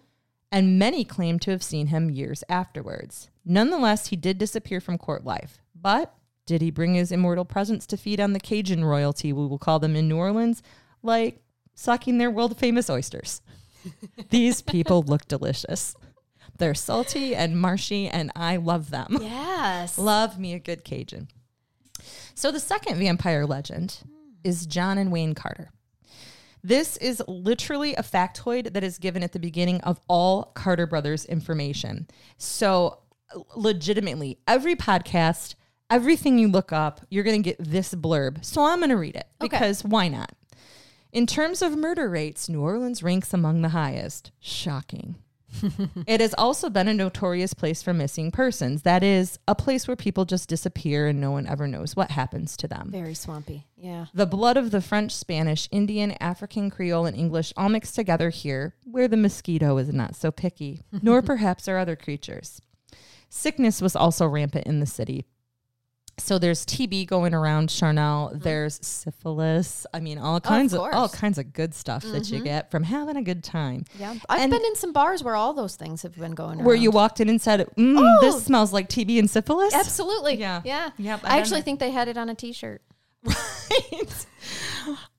[SPEAKER 2] And many claim to have seen him years afterwards. Nonetheless, he did disappear from court life. But did he bring his immortal presence to feed on the Cajun royalty, we will call them in New Orleans, like sucking their world famous oysters? [LAUGHS] These people look delicious. They're salty and marshy, and I love them.
[SPEAKER 1] Yes.
[SPEAKER 2] Love me a good Cajun. So the second vampire legend hmm. is John and Wayne Carter. This is literally a factoid that is given at the beginning of all Carter Brothers information. So, legitimately, every podcast, everything you look up, you're going to get this blurb. So, I'm going to read it
[SPEAKER 1] Okay.
[SPEAKER 2] because why not? In terms of murder rates, New Orleans ranks among the highest. Shocking. [LAUGHS] it has also been a notorious place for missing persons. That is, a place where people just disappear and no one ever knows what happens to them.
[SPEAKER 1] Very swampy. Yeah.
[SPEAKER 2] The blood of the French, Spanish, Indian, African, Creole, and English all mixed together here, where the mosquito is not so picky, nor [LAUGHS] perhaps are other creatures. Sickness was also rampant in the city. So there's TB going around Charnel. There's syphilis. I mean, all kinds of, all kinds of good stuff that you get from having a good time.
[SPEAKER 1] Yeah. I've
[SPEAKER 2] And-
[SPEAKER 1] been in some bars where all those things have been going
[SPEAKER 2] Where you walked in and said, mm,
[SPEAKER 1] Oh.
[SPEAKER 2] "This smells like TB and syphilis."
[SPEAKER 1] Absolutely.
[SPEAKER 2] Yeah.
[SPEAKER 1] Yeah.
[SPEAKER 2] Yep, I've
[SPEAKER 1] I actually think they had it on a t shirt. [LAUGHS]
[SPEAKER 2] Right.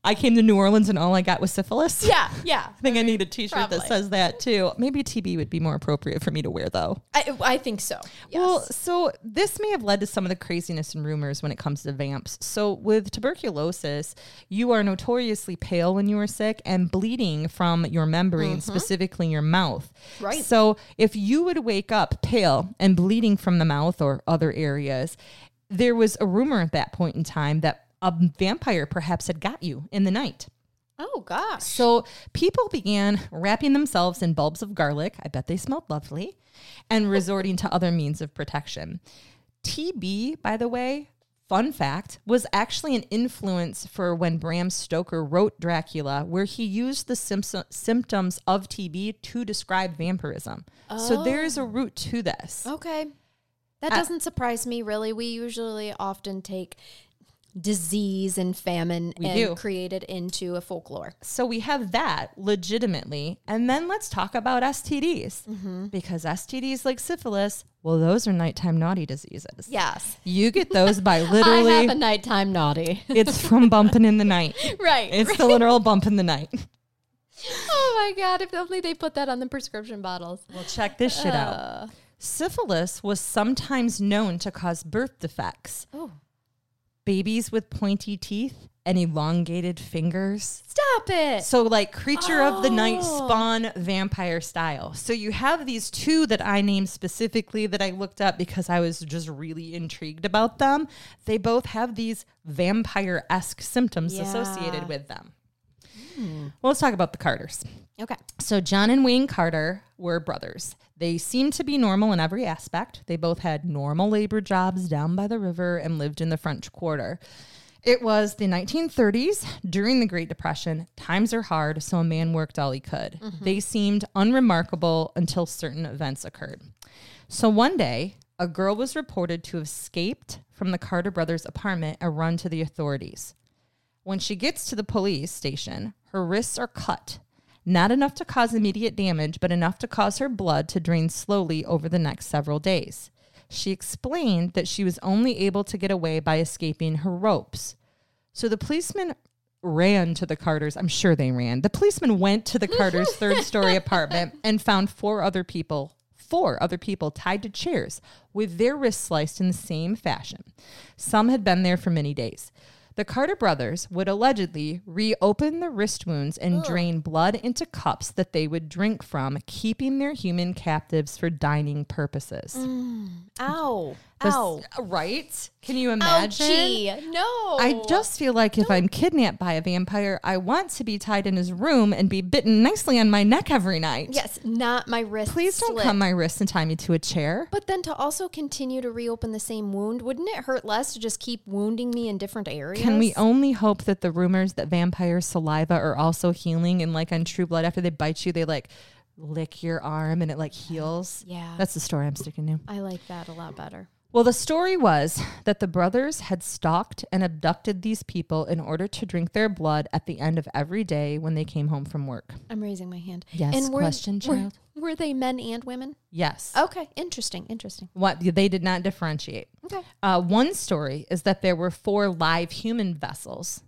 [SPEAKER 2] I came to New Orleans and all I got was syphilis.
[SPEAKER 1] Yeah, yeah. [LAUGHS]
[SPEAKER 2] I think I need a T-shirt
[SPEAKER 1] Probably.
[SPEAKER 2] that says that too. Maybe TB would be more appropriate for me to wear, though.
[SPEAKER 1] I, I think so. Yes.
[SPEAKER 2] Well, so this may have led to some of the craziness and rumors when it comes to vamps. So with tuberculosis, you are notoriously pale when you are sick and bleeding from your membrane, mm-hmm. specifically your mouth.
[SPEAKER 1] Right.
[SPEAKER 2] So if you would wake up pale and bleeding from the mouth or other areas, there was a rumor at that point in time that a vampire perhaps had got you in the night.
[SPEAKER 1] oh gosh.
[SPEAKER 2] So people began wrapping themselves in bulbs of garlic. I bet they smelled lovely, and [LAUGHS] resorting to other means of protection. TB, by the way, fun fact, was actually an influence for when Bram Stoker wrote Dracula, where he used the symptom- symptoms of TB to describe vampirism. So there is a oh. root to this.
[SPEAKER 1] Okay. That doesn't surprise me really. We usually often take disease and famine
[SPEAKER 2] We
[SPEAKER 1] and
[SPEAKER 2] do.
[SPEAKER 1] create it into a folklore.
[SPEAKER 2] So we have that legitimately. And then let's talk about STDs
[SPEAKER 1] Mm-hmm.
[SPEAKER 2] because STDs like syphilis, well, those are nighttime naughty diseases.
[SPEAKER 1] Yes.
[SPEAKER 2] You get [LAUGHS] those by literally.
[SPEAKER 1] I have a nighttime naughty.
[SPEAKER 2] it's from bumping in the night. [LAUGHS]
[SPEAKER 1] right.
[SPEAKER 2] It's the literal bump in the night. [LAUGHS]
[SPEAKER 1] oh my god, if only they put that on the prescription bottles.
[SPEAKER 2] Well, check this shit out.
[SPEAKER 1] Uh,
[SPEAKER 2] Syphilis was sometimes known to cause birth defects.
[SPEAKER 1] oh.
[SPEAKER 2] Babies with pointy teeth and elongated fingers.
[SPEAKER 1] Stop it.
[SPEAKER 2] So, like creature of the night
[SPEAKER 1] Oh.
[SPEAKER 2] spawn vampire style. So, you have these two that I named specifically that I looked up because I was just really intrigued about them. They both have these vampire esque symptoms
[SPEAKER 1] Yeah.
[SPEAKER 2] associated with them. Well, let's talk about the Carters.
[SPEAKER 1] Okay.
[SPEAKER 2] So, John and Wayne Carter were brothers. They seemed to be normal in every aspect. They both had normal labor jobs down by the river and lived in the French Quarter. It was the 1930s during the Great Depression. Times are hard, so a man worked all he could. Mm-hmm. They seemed unremarkable until certain events occurred. So one day, a girl was reported to have escaped from the Carter brothers' apartment and run to the authorities. When she gets to the police station, her wrists are cut. Not enough to cause immediate damage, but enough to cause her blood to drain slowly over the next several days. She explained that she was only able to get away by escaping her ropes. So the policeman ran to the Carters. I'm sure they ran. The policeman went to the Carters' third [LAUGHS] story apartment and found four other people, four other people tied to chairs with their wrists sliced in the same fashion. Some had been there for many days. The Carter brothers would allegedly reopen the wrist wounds and drain blood into cups that they would drink from, keeping their human captives for dining purposes. Mm, ow.
[SPEAKER 1] Ow.
[SPEAKER 2] Uh, right? Can you imagine?
[SPEAKER 1] Ouchie. No.
[SPEAKER 2] I just feel like if I'm kidnapped by a vampire, I want to be tied in his room and be bitten nicely on my neck every night.
[SPEAKER 1] Yes, not my wrist.
[SPEAKER 2] Please don't
[SPEAKER 1] slit.
[SPEAKER 2] cut my wrist and tie me to a chair.
[SPEAKER 1] But then to also continue to reopen the same wound, wouldn't it hurt less to just keep wounding me in different areas?
[SPEAKER 2] Can we only hope that the rumors that vampire saliva are also healing and like on True Blood, after they bite you, they like lick your arm and it like heals?
[SPEAKER 1] Yeah.
[SPEAKER 2] That's the story I'm sticking to.
[SPEAKER 1] I like that a lot better.
[SPEAKER 2] Well, the story was that the brothers had stalked and abducted these people in order to drink their blood at the end of every day when they came home from work.
[SPEAKER 1] I'm raising my hand.
[SPEAKER 2] Yes,
[SPEAKER 1] were,
[SPEAKER 2] question,
[SPEAKER 1] were-
[SPEAKER 2] child.
[SPEAKER 1] Were, they men and women?
[SPEAKER 2] Yes.
[SPEAKER 1] Okay, interesting, interesting.
[SPEAKER 2] What they did not differentiate.
[SPEAKER 1] Okay.
[SPEAKER 2] Uh, one story is that there were four live human vessels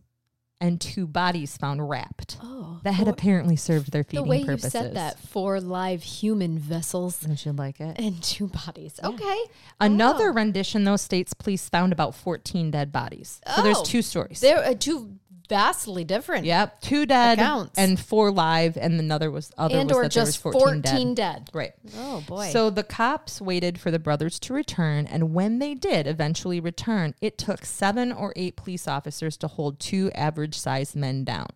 [SPEAKER 2] and two bodies found wrapped
[SPEAKER 1] Oh,
[SPEAKER 2] that had apparently served their feeding the
[SPEAKER 1] way
[SPEAKER 2] purposes.
[SPEAKER 1] you said that, four live human vessels
[SPEAKER 2] Don't you like it?
[SPEAKER 1] and two bodies. Okay.
[SPEAKER 2] Another rendition, though, states police found about 14 dead bodies. So there's
[SPEAKER 1] Oh.
[SPEAKER 2] two stories.
[SPEAKER 1] They're uh, two vastly different.
[SPEAKER 2] Yep, two dead
[SPEAKER 1] Accounts.
[SPEAKER 2] and four live, and another was other
[SPEAKER 1] And
[SPEAKER 2] was
[SPEAKER 1] or
[SPEAKER 2] that there was
[SPEAKER 1] just
[SPEAKER 2] 14,
[SPEAKER 1] 14,
[SPEAKER 2] dead.
[SPEAKER 1] dead.
[SPEAKER 2] Right.
[SPEAKER 1] Oh boy.
[SPEAKER 2] So the cops waited for the brothers to return, and when they did eventually return, it took seven or eight police officers to hold two average sized men down.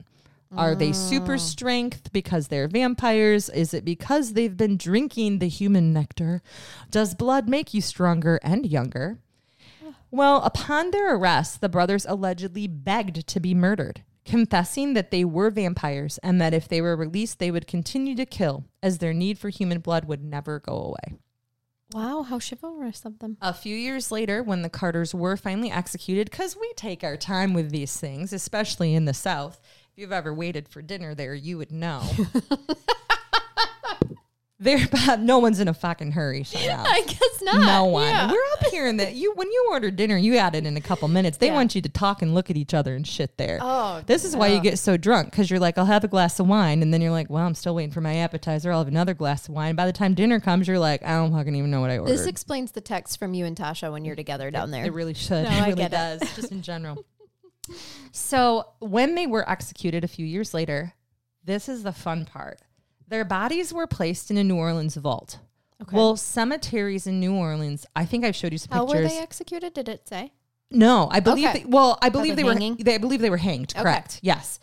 [SPEAKER 2] Are they super mm. strength because they're vampires? Is it because they've been drinking the human nectar? Does blood make you stronger and younger? Well, upon their arrest, the brothers allegedly begged to be murdered, confessing that they were vampires and that if they were released, they would continue to kill, as their need for human blood would never go away.
[SPEAKER 1] wow, how chivalrous of them.
[SPEAKER 2] A few years later, when the Carters were finally executed, because we take our time with these things, especially in the South. If you've ever waited for dinner there, you would know. [LAUGHS] They're about, no one's in a fucking hurry. Shut [LAUGHS] up.
[SPEAKER 1] I guess not.
[SPEAKER 2] No one.
[SPEAKER 1] Yeah.
[SPEAKER 2] We're up here in that you when you order dinner, you got it in a couple minutes. They
[SPEAKER 1] Yeah.
[SPEAKER 2] want you to talk and look at each other and shit there.
[SPEAKER 1] Oh,
[SPEAKER 2] this is why you get so drunk because you're like, I'll have a glass of wine, and then you're like, well, I'm still waiting for my appetizer. I'll have another glass of wine. By the time dinner comes, you're like, I don't fucking even know what I ordered.
[SPEAKER 1] This explains the text from you and Tasha when you're together down there.
[SPEAKER 2] It really should.
[SPEAKER 1] No,
[SPEAKER 2] it
[SPEAKER 1] I
[SPEAKER 2] really
[SPEAKER 1] get it.
[SPEAKER 2] does, [LAUGHS] just in general. So when they were executed a few years later, this is the fun part. Their bodies were placed in a New Orleans vault.
[SPEAKER 1] Okay.
[SPEAKER 2] Well, cemeteries in New Orleans, I think I've showed you some
[SPEAKER 1] How
[SPEAKER 2] pictures.
[SPEAKER 1] were they executed? Did it say?
[SPEAKER 2] No, I believe.
[SPEAKER 1] Okay.
[SPEAKER 2] They, well, I believe
[SPEAKER 1] the
[SPEAKER 2] they were. They, I believe they were hanged.
[SPEAKER 1] Okay.
[SPEAKER 2] Correct. Yes.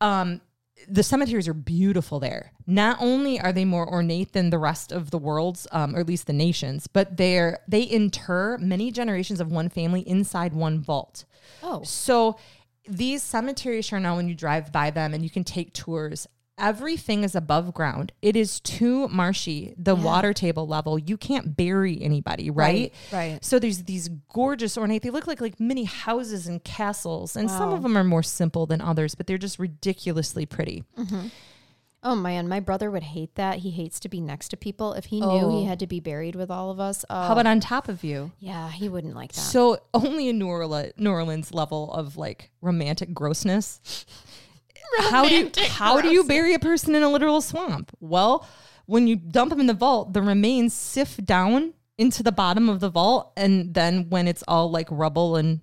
[SPEAKER 2] Um, the cemeteries are beautiful there. Not only are they more ornate than the rest of the world's, um, or at least the nations, but they're they inter many generations of one family inside one vault.
[SPEAKER 1] Oh,
[SPEAKER 2] So these cemeteries are now when you drive by them and you can take tours. Everything is above ground. It is too marshy. The
[SPEAKER 1] Yeah.
[SPEAKER 2] water table level, you can't bury anybody, right?
[SPEAKER 1] Right, right.
[SPEAKER 2] So there's these gorgeous ornate. They look like like mini houses and castles, and some of them are more simple than others, but they're just ridiculously pretty. Mm-hmm.
[SPEAKER 1] oh man, my brother would hate that. He hates to be next to people. If he knew
[SPEAKER 2] Oh.
[SPEAKER 1] he had to be buried with all of us, oh,
[SPEAKER 2] How about uh, on top of you?
[SPEAKER 1] yeah, he wouldn't like that.
[SPEAKER 2] So only a New Orleans level of like romantic grossness. How do you, how do you bury a person in a literal swamp? Well, when you dump them in the vault, the remains sift down into the bottom of the vault, and then when it's all like rubble and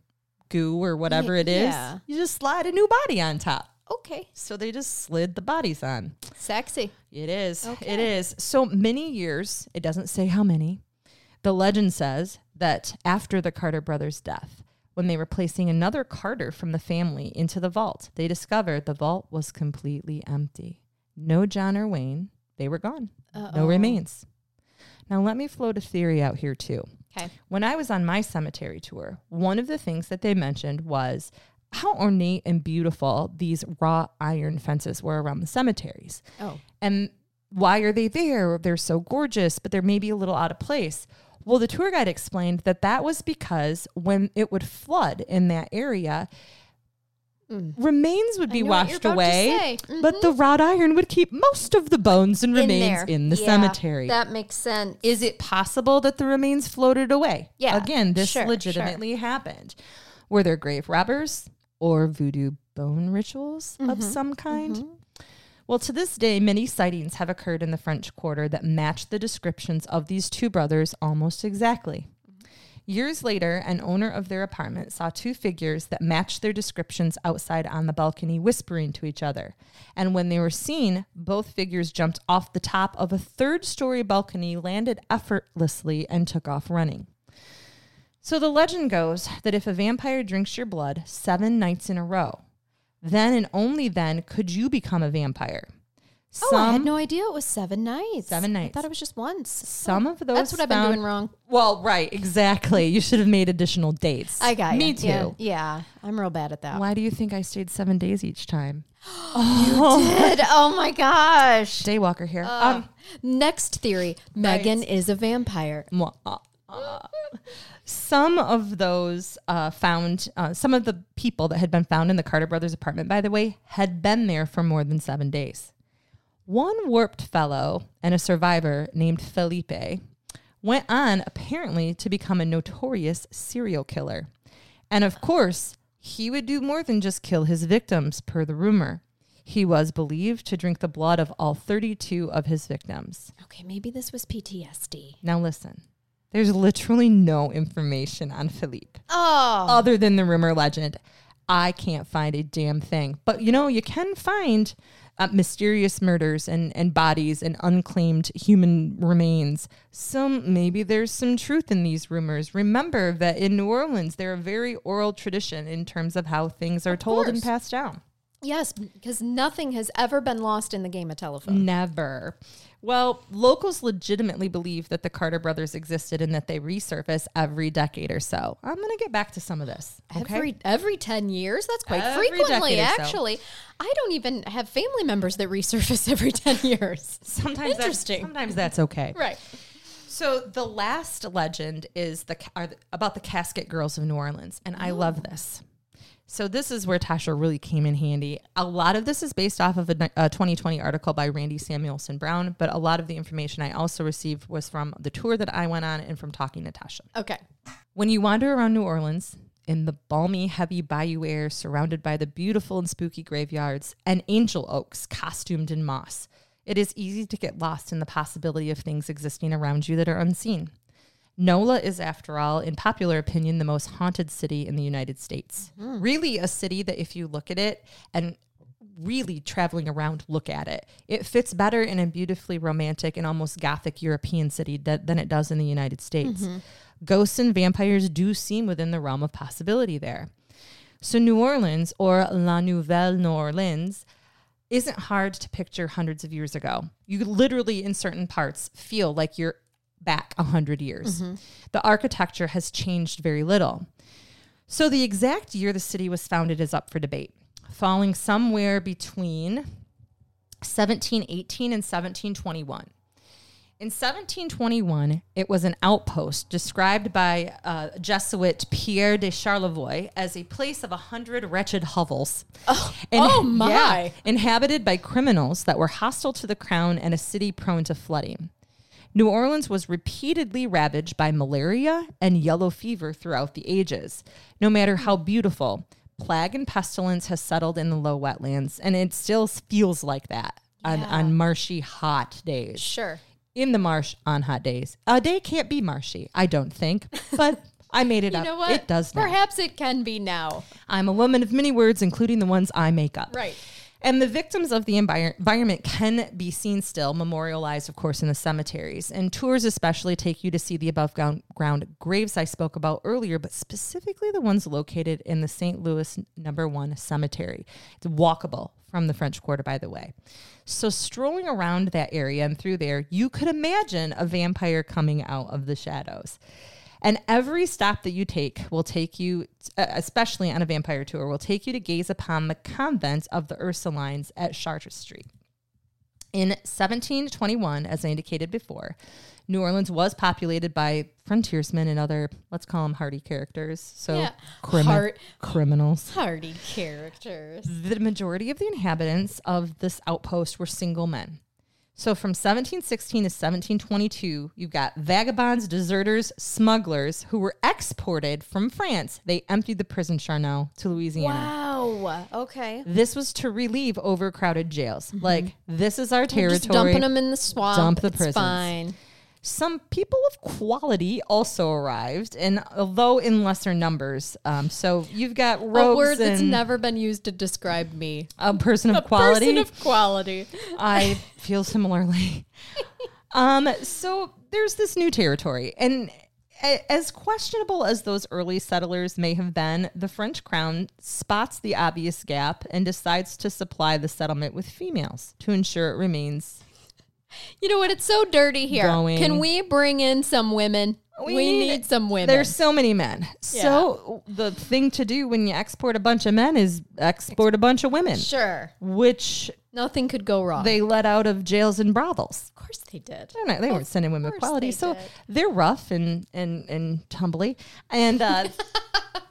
[SPEAKER 2] goo or whatever it is,
[SPEAKER 1] yeah.
[SPEAKER 2] you just slide a new body on top.
[SPEAKER 1] okay,
[SPEAKER 2] So they just slid the bodies on.
[SPEAKER 1] sexy.
[SPEAKER 2] It is. It
[SPEAKER 1] Okay.
[SPEAKER 2] is. So many years, it doesn't say how many. The legend says that after the Carter brothers' death, when they were placing another Carter from the family into the vault, they discovered the vault was completely empty. No John or Wayne. They were gone. No
[SPEAKER 1] Uh-oh.
[SPEAKER 2] remains. Now, let me float a theory out here, too.
[SPEAKER 1] Okay.
[SPEAKER 2] When I was on my cemetery tour, one of the things that they mentioned was how ornate and beautiful these wrought iron fences were around the cemeteries.
[SPEAKER 1] Oh,
[SPEAKER 2] And why are they there? They're so gorgeous, but they're maybe a little out of place. Well, the tour guide explained that that was because when it would flood in that area, remains would be
[SPEAKER 1] Mm. I know what you're
[SPEAKER 2] washed away, but the wrought iron would keep most of the bones and remains
[SPEAKER 1] there.
[SPEAKER 2] in the
[SPEAKER 1] Yeah,
[SPEAKER 2] cemetery.
[SPEAKER 1] That makes sense.
[SPEAKER 2] Is it possible that the remains floated away?
[SPEAKER 1] Yeah,
[SPEAKER 2] Again, this
[SPEAKER 1] sure,
[SPEAKER 2] legitimately happened. Were there grave robbers or voodoo bone rituals
[SPEAKER 1] Mm-hmm,
[SPEAKER 2] of some kind? Well, to this day, many sightings have occurred in the French Quarter that match the descriptions of these two brothers almost exactly. Years later, an owner of their apartment saw two figures that matched their descriptions outside on the balcony, whispering to each other. And when they were seen, both figures jumped off the top of a third story balcony, landed effortlessly, and took off running. So the legend goes that if a vampire drinks your blood seven nights in a row, then and only then could you become a vampire.
[SPEAKER 1] oh, I had no idea it was seven nights.
[SPEAKER 2] Seven nights.
[SPEAKER 1] I thought it was just once.
[SPEAKER 2] some of those
[SPEAKER 1] That's what I've been doing wrong.
[SPEAKER 2] Well, right, exactly. You should have made additional dates.
[SPEAKER 1] I got
[SPEAKER 2] me
[SPEAKER 1] ya.
[SPEAKER 2] too.
[SPEAKER 1] Yeah, yeah, I'm real bad at that.
[SPEAKER 2] Why do you think I stayed seven days each time? [GASPS]
[SPEAKER 1] You Did [LAUGHS] oh my gosh.
[SPEAKER 2] Daywalker here.
[SPEAKER 1] Uh,
[SPEAKER 2] um,
[SPEAKER 1] Next theory: Megan is a vampire. [LAUGHS]
[SPEAKER 2] some of those uh, found, uh, some of the people that had been found in the Carter brothers' apartment, by the way, had been there for more than seven days. One warped fellow and a survivor named Felipe went on apparently to become a notorious serial killer. And of course, he would do more than just kill his victims, per the rumor. He was believed to drink the blood of all 32 of his victims.
[SPEAKER 1] Okay, maybe this was PTSD.
[SPEAKER 2] Now, listen, there's literally no information on Philippe
[SPEAKER 1] Oh,
[SPEAKER 2] other than the rumor legend. I can't find a damn thing. But you know, you can find uh, mysterious murders and, and bodies and unclaimed human remains. Some maybe there's some truth in these rumors. Remember that in New Orleans, they're a very oral tradition in terms of how things are told and passed down.
[SPEAKER 1] yes, because nothing has ever been lost in the game of telephone.
[SPEAKER 2] Never. Well, locals legitimately believe that the Carter brothers existed and that they resurface every decade or so. I'm going to get back to some of this. Okay.
[SPEAKER 1] Every every ten years, that's quite
[SPEAKER 2] Every
[SPEAKER 1] frequently.
[SPEAKER 2] or so.
[SPEAKER 1] Actually, I don't even have family members that resurface [LAUGHS] every ten years.
[SPEAKER 2] sometimes that's-
[SPEAKER 1] Interesting.
[SPEAKER 2] sometimes that's okay. [LAUGHS]
[SPEAKER 1] Right.
[SPEAKER 2] So the last legend is the are the- about the casket girls of New Orleans, and I love this. So this is where Tasha really came in handy. A lot of this is based off of a, a 2020 article by Randy Samuelson Brown, but a lot of the information I also received was from the tour that I went on and from talking to Tasha.
[SPEAKER 1] Okay.
[SPEAKER 2] When you wander around New Orleans in the balmy, heavy bayou air, surrounded by the beautiful and spooky graveyards and angel oaks costumed in moss, it is easy to get lost in the possibility of things existing around you that are unseen. NOLA is, after all, in popular opinion, the most haunted city in the United States. Mm-hmm. Really, a city that, if you look at it and really traveling around, look at it, it fits better in a beautifully romantic and almost gothic European city that, than it does in the United States. Mm-hmm. Ghosts and vampires do seem within the realm of possibility there. So, New Orleans, or La Nouvelle New Orleans, isn't hard to picture hundreds of years ago. You literally, in certain parts, feel like you're back a hundred years. The architecture has changed very little. So, the exact year the city was founded is up for debate, falling somewhere between 1718 and 1721. In 1721, it was an outpost described by uh, Jesuit Pierre de Charlevoix as a place of a hundred wretched hovels. Oh,
[SPEAKER 1] oh my.
[SPEAKER 2] inhabited by criminals that were hostile to the crown and a city prone to flooding. New Orleans was repeatedly ravaged by malaria and yellow fever throughout the ages. No matter how beautiful, plague and pestilence has settled in the low wetlands, and it still feels like that on,
[SPEAKER 1] Yeah.
[SPEAKER 2] on marshy, hot days
[SPEAKER 1] Sure.
[SPEAKER 2] in the marsh on hot days. A day can't be marshy, I don't think, but I made it [LAUGHS]
[SPEAKER 1] You
[SPEAKER 2] up.
[SPEAKER 1] know what?
[SPEAKER 2] It does now.
[SPEAKER 1] Perhaps it can be now.
[SPEAKER 2] I'm a woman of many words, including the ones I make up.
[SPEAKER 1] Right.
[SPEAKER 2] And the victims of the envir- environment can be seen still, memorialized, of course, in the cemeteries. And tours, especially, take you to see the above ground, graves I spoke about earlier, but specifically the ones located in the St. Louis number one cemetery. It's walkable from the French Quarter, by the way. So, strolling around that area and through there, you could imagine a vampire coming out of the shadows. And every stop that you take will take you, uh, especially on a vampire tour, will take you to gaze upon the convent of the Ursulines at Chartres Street. In 1721, as I indicated before, New Orleans was populated by frontiersmen and other, let's call them hardy characters. So
[SPEAKER 1] Yeah.
[SPEAKER 2] crimi-
[SPEAKER 1] Heart-
[SPEAKER 2] criminals.
[SPEAKER 1] Hardy characters.
[SPEAKER 2] The majority of the inhabitants of this outpost were single men. So from 1716 to 1722, you've got vagabonds, deserters, smugglers who were exported from France. They emptied the prison Charnel to Louisiana.
[SPEAKER 1] Wow. Okay.
[SPEAKER 2] This was to relieve overcrowded jails. Mm-hmm. Like, this is our territory.
[SPEAKER 1] Just dumping them in the swamp.
[SPEAKER 2] Dump the
[SPEAKER 1] it's
[SPEAKER 2] prisons.
[SPEAKER 1] fine.
[SPEAKER 2] Some people of quality also arrived, and although in lesser numbers. Um, so you've got
[SPEAKER 1] A
[SPEAKER 2] rogues
[SPEAKER 1] word that's never been used to describe me.
[SPEAKER 2] a person of quality.
[SPEAKER 1] A person of quality. [LAUGHS]
[SPEAKER 2] I feel similarly. [LAUGHS] um, so there's this new territory, and as questionable as those early settlers may have been, the French crown spots the obvious gap and decides to supply the settlement with females to ensure it remains.
[SPEAKER 1] You know what? It's so dirty here.
[SPEAKER 2] Going.
[SPEAKER 1] Can we bring in some women? We, need, some women.
[SPEAKER 2] There's so many men. So the thing to do when you export a bunch of men is export a bunch of women,
[SPEAKER 1] sure.
[SPEAKER 2] which
[SPEAKER 1] Nothing could go wrong.
[SPEAKER 2] they let out of jails and brothals.
[SPEAKER 1] of course they did.
[SPEAKER 2] They're not, they weren't sending women quality,
[SPEAKER 1] they
[SPEAKER 2] so
[SPEAKER 1] did.
[SPEAKER 2] they're rough and and and tumbly, and uh, [LAUGHS]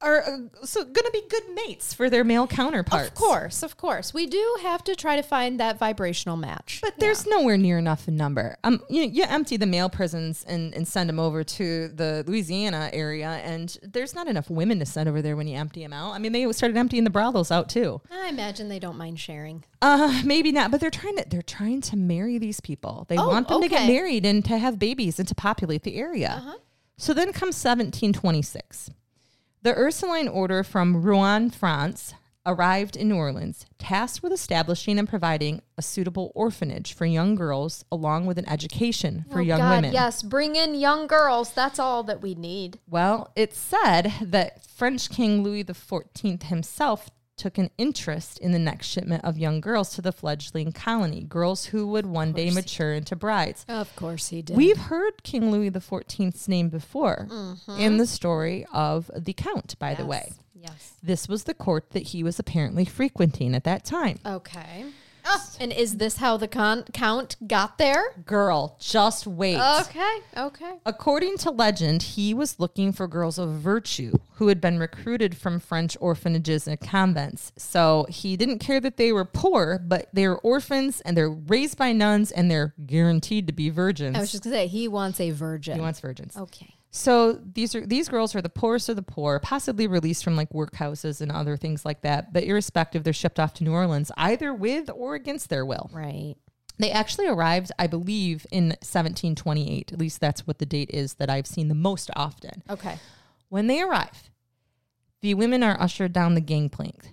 [SPEAKER 2] are uh, so going to be good mates for their male counterparts.
[SPEAKER 1] Of course, of course. We do have to try to find that vibrational match.
[SPEAKER 2] But there's nowhere near enough in number. Um, you, you empty the male prisons and, and send them over to the Louisiana area, and there's not enough women to send over there when you empty them out. I mean, they started emptying the brothels out too.
[SPEAKER 1] I imagine they don't mind sharing.
[SPEAKER 2] Uh, maybe not, but they're trying to they're trying to marry these people. They
[SPEAKER 1] Oh,
[SPEAKER 2] want them to get married and to have babies and to populate the area. So then comes 1726. The Ursuline order from Rouen, France, arrived in New Orleans, tasked with establishing and providing a suitable orphanage for young girls, along with an education for
[SPEAKER 1] Oh,
[SPEAKER 2] young
[SPEAKER 1] God,
[SPEAKER 2] women.
[SPEAKER 1] Yes, bring in young girls. That's all that we need.
[SPEAKER 2] Well, it's said that French King Louis XIV himself took an interest in the next shipment of young girls to the fledgling colony, girls who would one day mature into brides.
[SPEAKER 1] Of course he did.
[SPEAKER 2] We've heard King Louis XIV's name before
[SPEAKER 1] Mm-hmm.
[SPEAKER 2] in the story of the Count, by the way.
[SPEAKER 1] Yes.
[SPEAKER 2] This was the court that he was apparently frequenting at that time.
[SPEAKER 1] Okay. And is this how the con- count got there?
[SPEAKER 2] Girl, just wait.
[SPEAKER 1] Okay, okay.
[SPEAKER 2] According to legend, he was looking for girls of virtue who had been recruited from French orphanages and convents. So he didn't care that they were poor, but they were orphans and they're raised by nuns and they're guaranteed to be virgins.
[SPEAKER 1] I was just gonna say he wants a virgin.
[SPEAKER 2] he wants virgins.
[SPEAKER 1] okay.
[SPEAKER 2] So these are these girls are the poorest of the poor, possibly released from like workhouses and other things like that. But irrespective, they're shipped off to New Orleans either with or against their will.
[SPEAKER 1] Right.
[SPEAKER 2] They actually arrived, I believe, in 1728. At least that's what the date is that I've seen the most often.
[SPEAKER 1] Okay.
[SPEAKER 2] When they arrive, the women are ushered down the gangplank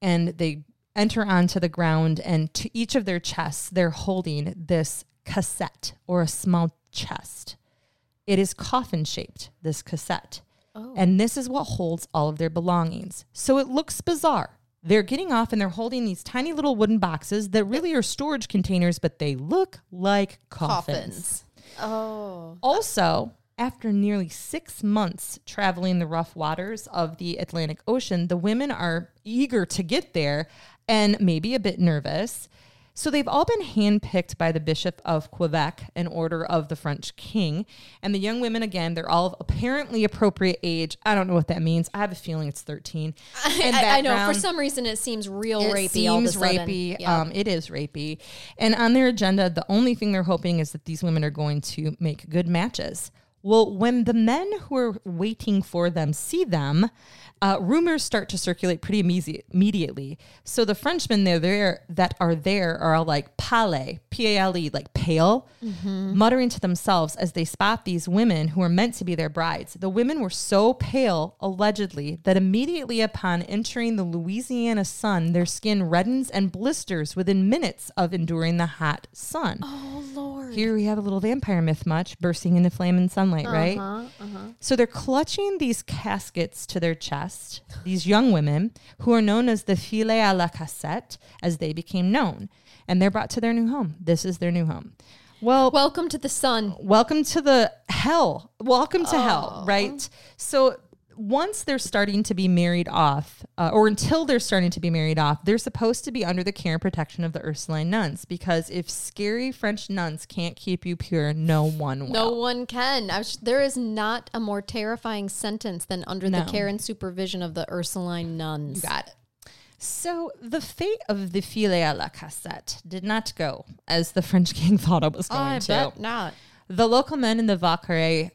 [SPEAKER 2] and they enter onto the ground, and to each of their chests, they're holding this cassette or a small chest. It is coffin shaped, this cassette.
[SPEAKER 1] Oh.
[SPEAKER 2] And this is what holds all of their belongings. So it looks bizarre. They're getting off and they're holding these tiny little wooden boxes that really are storage containers, but they look like coffins.
[SPEAKER 1] Coffins. Oh.
[SPEAKER 2] Also, after nearly six months traveling the rough waters of the Atlantic Ocean, the women are eager to get there and maybe a bit nervous. So they've all been handpicked by the Bishop of Quebec in order of the French king. And the young women, again, they're all of apparently appropriate age. I don't know what that means. I have a feeling it's 13. [LAUGHS] And
[SPEAKER 1] I, I know. For some reason, it seems real
[SPEAKER 2] it
[SPEAKER 1] rapey. all of a
[SPEAKER 2] seems rapey.
[SPEAKER 1] Yeah.
[SPEAKER 2] Um, it is rapey. And on their agenda, the only thing they're hoping is that these women are going to make good matches. Well, when the men who are waiting for them see them, uh, rumors start to circulate pretty immediate, immediately. So the Frenchmen they're there that are there are all like pale, P A L E, like pale, muttering to themselves as they spot these women who are meant to be their brides. The women were so pale, allegedly, that immediately upon entering the Louisiana sun, their skin reddens and blisters within minutes of enduring the hot sun.
[SPEAKER 1] oh Lord.
[SPEAKER 2] Here we have a little vampire myth much bursting into flame and sunlight, right?
[SPEAKER 1] Uh-huh, uh-huh.
[SPEAKER 2] So they're clutching these caskets to their chest, these young women who are known as the filles à la cassette, as they became known. And they're brought to their new home. This is their new home. Well,
[SPEAKER 1] Welcome to the sun.
[SPEAKER 2] welcome to the hell. Welcome to hell, right? So once they're starting to be married off, uh, or until they're starting to be married off, they're supposed to be under the care and protection of the Ursuline nuns because if scary French nuns can't keep you pure, no one will.
[SPEAKER 1] No one can. Was, there is not a more terrifying sentence than under
[SPEAKER 2] No.
[SPEAKER 1] the care and supervision of the Ursuline nuns.
[SPEAKER 2] You Got it. So the fate of the filet à la cassette did not go as the French king [LAUGHS] thought it was going
[SPEAKER 1] I
[SPEAKER 2] to.
[SPEAKER 1] bet not.
[SPEAKER 2] The local men in the Vieux Carré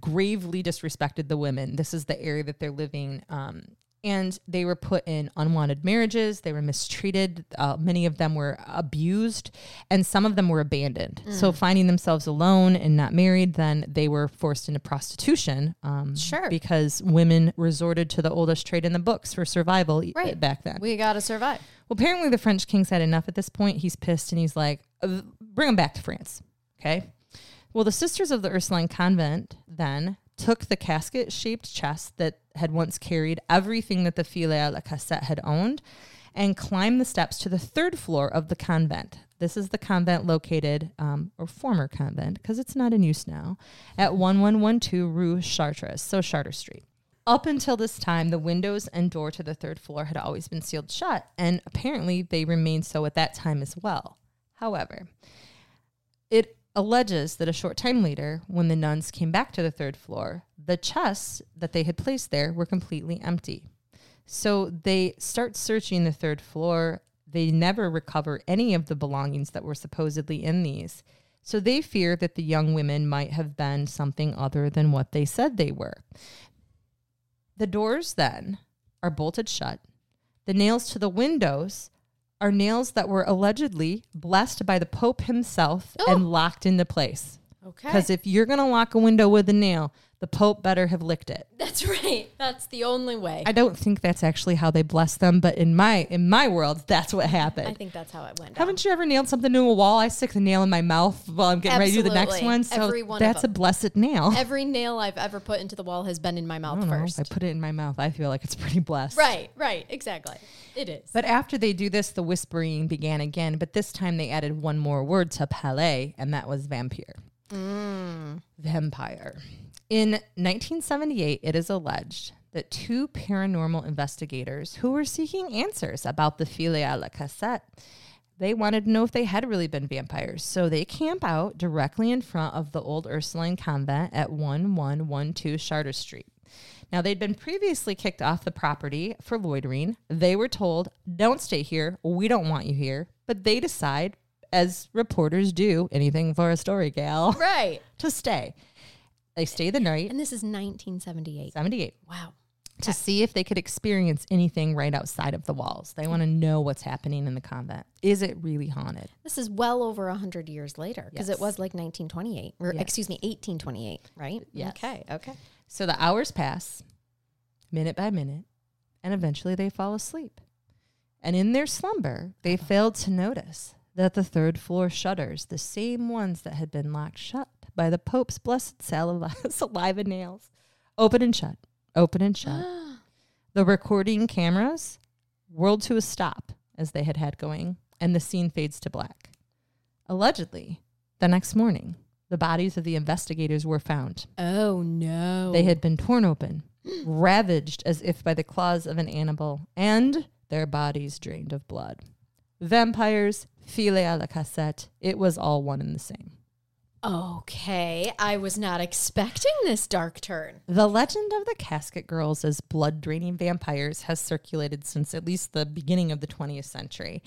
[SPEAKER 2] gravely disrespected the women. This is the area that they're living. Um, and they were put in unwanted marriages. They were mistreated. Uh, many of them were abused, and some of them were abandoned. So, finding themselves alone and not married, then they were forced into prostitution. Um,
[SPEAKER 1] Sure.
[SPEAKER 2] Because women resorted to the oldest trade in the books for survival
[SPEAKER 1] Right.
[SPEAKER 2] back then.
[SPEAKER 1] We got to survive.
[SPEAKER 2] Well, apparently the French king's had enough at this point. He's pissed and he's like, "Uh, bring him back to France. Okay. Well, the Sisters of the Ursuline Convent then took the casket shaped chest that had once carried everything that the Filles à la Cassette had owned and climbed the steps to the third floor of the convent. This is the convent located, um, or former convent, because it's not in use now, at 1112 Rue Chartres, so Chartres Street. Up until this time, the windows and door to the third floor had always been sealed shut, and apparently they remained so at that time as well. However, it alleges that a short time later, when the nuns came back to the third floor, the chests that they had placed there were completely empty. So they start searching the third floor. They never recover any of the belongings that were supposedly in these. So they fear that the young women might have been something other than what they said they were. The doors then are bolted shut. The nails to the windows are nails that were allegedly blessed by the Pope himself
[SPEAKER 1] Oh.
[SPEAKER 2] and locked into place.
[SPEAKER 1] Okay.
[SPEAKER 2] Because if you're going to lock a window with a nail, the Pope better have licked it.
[SPEAKER 1] That's [LAUGHS] right. That's the only way.
[SPEAKER 2] I don't think that's actually how they bless them, but in my in my world, that's what happened.
[SPEAKER 1] I think that's how it went. down.
[SPEAKER 2] Haven't you ever nailed something to a wall? I stick the nail in my mouth while I'm getting ready to do the next
[SPEAKER 1] Absolutely.
[SPEAKER 2] one. So
[SPEAKER 1] Every one of
[SPEAKER 2] that's a
[SPEAKER 1] them.
[SPEAKER 2] blessed nail. [LAUGHS]
[SPEAKER 1] Every nail I've ever put into the wall has been in my
[SPEAKER 2] I
[SPEAKER 1] mouth
[SPEAKER 2] don't know.
[SPEAKER 1] first.
[SPEAKER 2] I put it in my mouth, I feel like it's pretty blessed.
[SPEAKER 1] Right, right, exactly. It is.
[SPEAKER 2] But after they do this, the whispering began again. But this time they added one more word to palais, and that was vampire. Mm. Vampire. In 1978, it is alleged that two paranormal investigators who were seeking answers about the à la Cassette They wanted to know if they had really been vampires. So they camp out directly in front of the old Ursuline convent at 1112 Chartres Street. Now, they'd been previously kicked off the property for loitering. They were told, don't stay here. We don't want you here. But they decide, as reporters do, anything for a story, gal,
[SPEAKER 1] Right. [LAUGHS]
[SPEAKER 2] to stay. They stay the night,
[SPEAKER 1] And this is 1978.
[SPEAKER 2] 78,
[SPEAKER 1] Wow.
[SPEAKER 2] to see if they could experience anything right outside of the walls. They want to know what's happening in the convent. Is it really haunted?
[SPEAKER 1] This is well over 100 years later because
[SPEAKER 2] Yes.
[SPEAKER 1] it was like 1928 or
[SPEAKER 2] Yes.
[SPEAKER 1] excuse me, 1828, right?
[SPEAKER 2] Yes.
[SPEAKER 1] Okay. Okay.
[SPEAKER 2] So the hours pass, minute by minute, and eventually they fall asleep. And in their slumber, they uh-huh. failed to notice that the third floor shutters, the same ones that had been locked shut by the Pope's blessed saliva, [LAUGHS] saliva nails, open and shut, open and shut. [GASPS] the recording cameras whirled to a stop as they had had going, and the scene fades to black. Allegedly, the next morning, the bodies of the investigators were found.
[SPEAKER 1] Oh no.
[SPEAKER 2] They had been torn open, [GASPS] ravaged as if by the claws of an animal, and their bodies drained of blood. Vampires, file à la cassette, it was all one and the same.
[SPEAKER 1] Okay, I was not expecting this dark turn.
[SPEAKER 2] The legend of the casket girls as blood draining vampires has circulated since at least the beginning of the 20th century.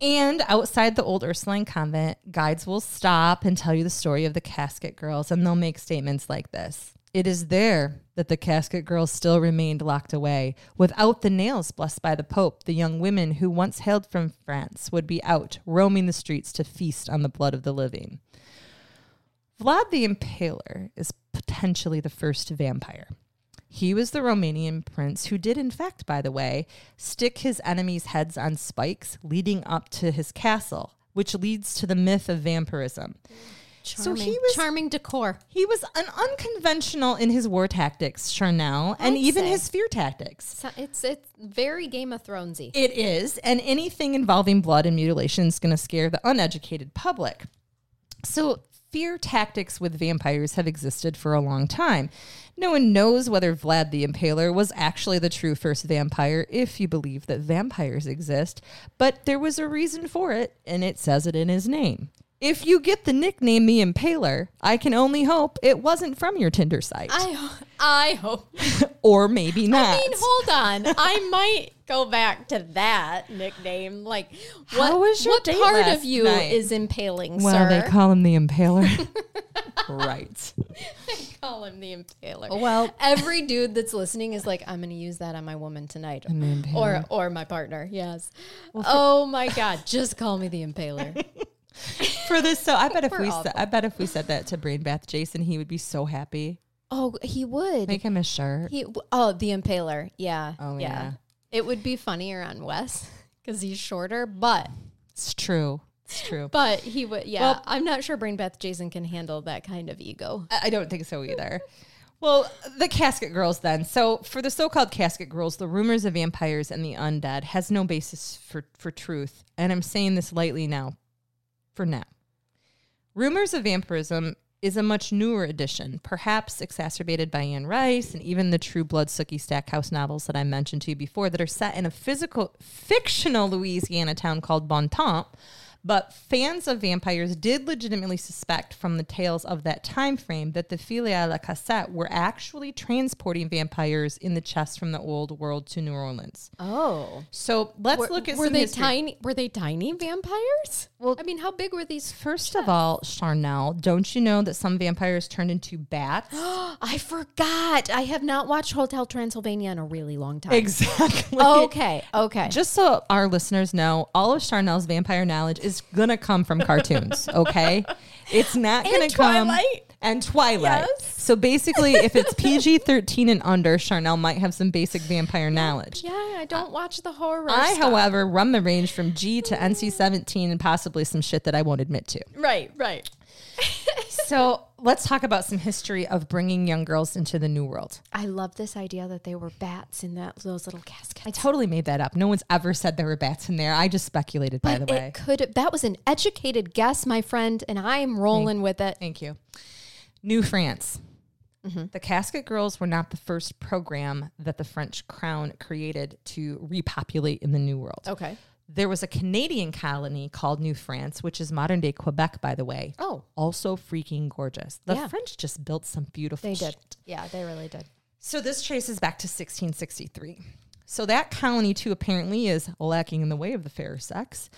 [SPEAKER 2] And outside the old Ursuline convent, guides will stop and tell you the story of the casket girls, and they'll make statements like this It is there that the casket girls still remained locked away. Without the nails blessed by the Pope, the young women who once hailed from France would be out, roaming the streets to feast on the blood of the living. Vlad the Impaler is potentially the first vampire. He was the Romanian prince who did, in fact, by the way, stick his enemies' heads on spikes leading up to his castle, which leads to the myth of vampirism.
[SPEAKER 1] Charming,
[SPEAKER 2] he was-
[SPEAKER 1] charming decor.
[SPEAKER 2] He was an unconventional in his war tactics, Charnel, and
[SPEAKER 1] I'd
[SPEAKER 2] even
[SPEAKER 1] say.
[SPEAKER 2] his fear tactics.
[SPEAKER 1] So it's it's very Game of Thronesy.
[SPEAKER 2] It is, and anything involving blood and mutilation is going to scare the uneducated public. So, fear tactics with vampires have existed for a long time. No one knows whether Vlad the Impaler was actually the true first vampire, if you believe that vampires exist, but there was a reason for it, and it says it in his name. If you get the nickname the Impaler, I can only hope it wasn't from your Tinder site.
[SPEAKER 1] I ho- I hope. [LAUGHS]
[SPEAKER 2] or maybe not.
[SPEAKER 1] I mean, hold on. I might go back to that nickname. Like, what,
[SPEAKER 2] was your
[SPEAKER 1] what part
[SPEAKER 2] last
[SPEAKER 1] of you
[SPEAKER 2] night?
[SPEAKER 1] is impaling,
[SPEAKER 2] well,
[SPEAKER 1] sir?
[SPEAKER 2] they call him the Impaler. [LAUGHS] right.
[SPEAKER 1] They call him the impaler.
[SPEAKER 2] Well-
[SPEAKER 1] every dude that's listening is like, I'm going to use that on my woman tonight,
[SPEAKER 2] the Impaler.
[SPEAKER 1] or or my partner. Yes. oh my God! Just call me the impaler. [LAUGHS]
[SPEAKER 2] for this. So I bet if
[SPEAKER 1] We're
[SPEAKER 2] we
[SPEAKER 1] awful.
[SPEAKER 2] said, I bet if we said that to Brain Bath Jason, he would be so happy.
[SPEAKER 1] oh, he would.
[SPEAKER 2] Make him a shirt.
[SPEAKER 1] he oh the impaler. Yeah.
[SPEAKER 2] Oh, yeah.
[SPEAKER 1] It would be funnier on Wes because he's shorter, but
[SPEAKER 2] It's true. It's true.
[SPEAKER 1] but he would. Yeah.
[SPEAKER 2] Well-
[SPEAKER 1] I'm not sure Brain Bath Jason can handle that kind of ego.
[SPEAKER 2] I don't think so either. [LAUGHS] Well, the casket girls then. So for the so-called casket girls, the rumors of vampires and the undead has no basis for, for truth. And I'm saying this lightly now, for now. Rumors of vampirism is a much newer addition, perhaps exacerbated by Anne Rice and even the True Blood Sookie Stackhouse novels that I mentioned to you before that are set in a physical fictional Louisiana town called Bon Temps. But fans of vampires did legitimately suspect from the tales of that time frame that the Filia la Cassette were actually transporting vampires in the chest from the old world to New Orleans.
[SPEAKER 1] Oh.
[SPEAKER 2] So let's
[SPEAKER 1] Were,
[SPEAKER 2] look at
[SPEAKER 1] were
[SPEAKER 2] some
[SPEAKER 1] they
[SPEAKER 2] history.
[SPEAKER 1] tiny? Were they tiny vampires?
[SPEAKER 2] Well-
[SPEAKER 1] I mean, how big were these?
[SPEAKER 2] First of all, Charnel, don't you know that some vampires turned into bats? [GASPS]
[SPEAKER 1] I forgot. I have not watched Hotel Transylvania in a really long time.
[SPEAKER 2] exactly.
[SPEAKER 1] Okay. Okay.
[SPEAKER 2] Just so our listeners know, all of Charnel's vampire knowledge is gonna come from cartoons. Okay, it's not
[SPEAKER 1] And
[SPEAKER 2] gonna come and Twilight.
[SPEAKER 1] Yes.
[SPEAKER 2] So basically, if it's PG thirteen and under, Charnel might have some basic vampire knowledge.
[SPEAKER 1] yeah, I don't watch the horror.
[SPEAKER 2] I,
[SPEAKER 1] stuff.
[SPEAKER 2] however, run the range from G to NC seventeen and possibly some shit that I won't admit to.
[SPEAKER 1] Right. Right.
[SPEAKER 2] So let's talk about some history of bringing young girls into the new world.
[SPEAKER 1] I love this idea that they were bats in that those little caskets.
[SPEAKER 2] I totally made that up. No one's ever said there were bats in there. I just speculated, by the way.
[SPEAKER 1] it could. That was an educated guess, my friend, and I'm rolling with it.
[SPEAKER 2] Thank you. New France. Mm-hmm. The Casket Girls were not the first program that the French crown created to repopulate in the New World.
[SPEAKER 1] Okay.
[SPEAKER 2] There was a Canadian colony called New France, which is modern day Quebec, by the way.
[SPEAKER 1] Oh,
[SPEAKER 2] Also freaking gorgeous. The
[SPEAKER 1] Yeah.
[SPEAKER 2] French just built some beautiful
[SPEAKER 1] they
[SPEAKER 2] shit.
[SPEAKER 1] did. Yeah, they really did.
[SPEAKER 2] So this traces back to 1663. So that colony too apparently is lacking in the way of the fair sex.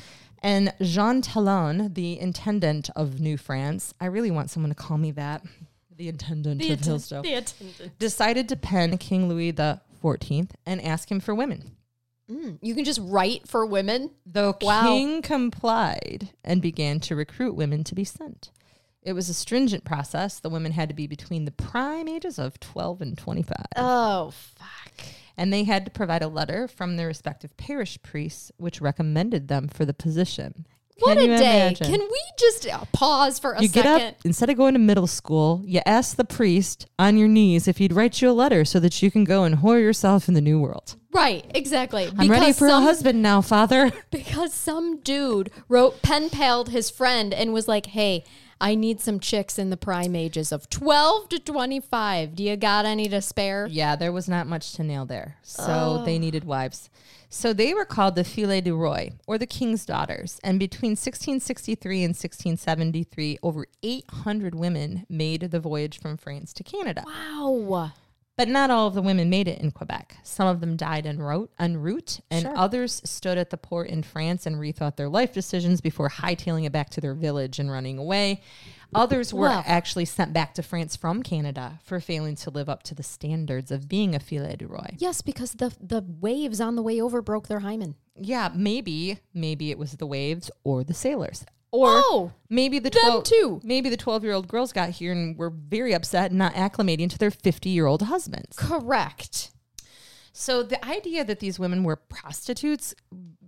[SPEAKER 2] And Jean Talon, the intendant of New France, I really want someone to call me that, the intendant of Hillsdale,
[SPEAKER 1] attendant.
[SPEAKER 2] decided to pen King Louis the 14th and ask him for women.
[SPEAKER 1] Mm, you can just write for women.
[SPEAKER 2] The
[SPEAKER 1] Wow.
[SPEAKER 2] king complied and began to recruit women to be sent. It was a stringent process. The women had to be between the prime ages of 12 and 25.
[SPEAKER 1] Oh, fuck.
[SPEAKER 2] and they had to provide a letter from their respective parish priests which recommended them for the position.
[SPEAKER 1] What a day.
[SPEAKER 2] imagine?
[SPEAKER 1] Can we just uh, pause for a
[SPEAKER 2] you
[SPEAKER 1] second?
[SPEAKER 2] get up instead of going to middle school, you ask the priest on your knees if he'd write you a letter so that you can go and whore yourself in the new world.
[SPEAKER 1] Right, exactly.
[SPEAKER 2] I'm ready for
[SPEAKER 1] some,
[SPEAKER 2] a husband now, father. [LAUGHS]
[SPEAKER 1] Because some dude wrote pen palled his friend and was like, "Hey, I need some chicks in the prime ages of 12 to 25. Do you got any to spare?"
[SPEAKER 2] Yeah, there was not much to nail there. So they needed wives. So they were called the Filles du Roi, or the King's Daughters. And between 1663 and 1673, over 800 women made the voyage from France to Canada.
[SPEAKER 1] Wow.
[SPEAKER 2] But not all of the women made it in Quebec. Some of them died en route, en route and
[SPEAKER 1] Sure.
[SPEAKER 2] others stood at the port in France and rethought their life decisions before hightailing it back to their village and running away. Others were
[SPEAKER 1] Wow.
[SPEAKER 2] actually sent back to France from Canada for failing to live up to the standards of being a filet du roi.
[SPEAKER 1] Yes, because the the waves on the way over broke their hymen.
[SPEAKER 2] Yeah, maybe maybe it was the waves or the sailors. Or
[SPEAKER 1] Oh,
[SPEAKER 2] maybe the 12,
[SPEAKER 1] too.
[SPEAKER 2] Maybe the 12-year-old girls got here and were very upset and not acclimating to their 50-year-old husbands.
[SPEAKER 1] correct.
[SPEAKER 2] So the idea that these women were prostitutes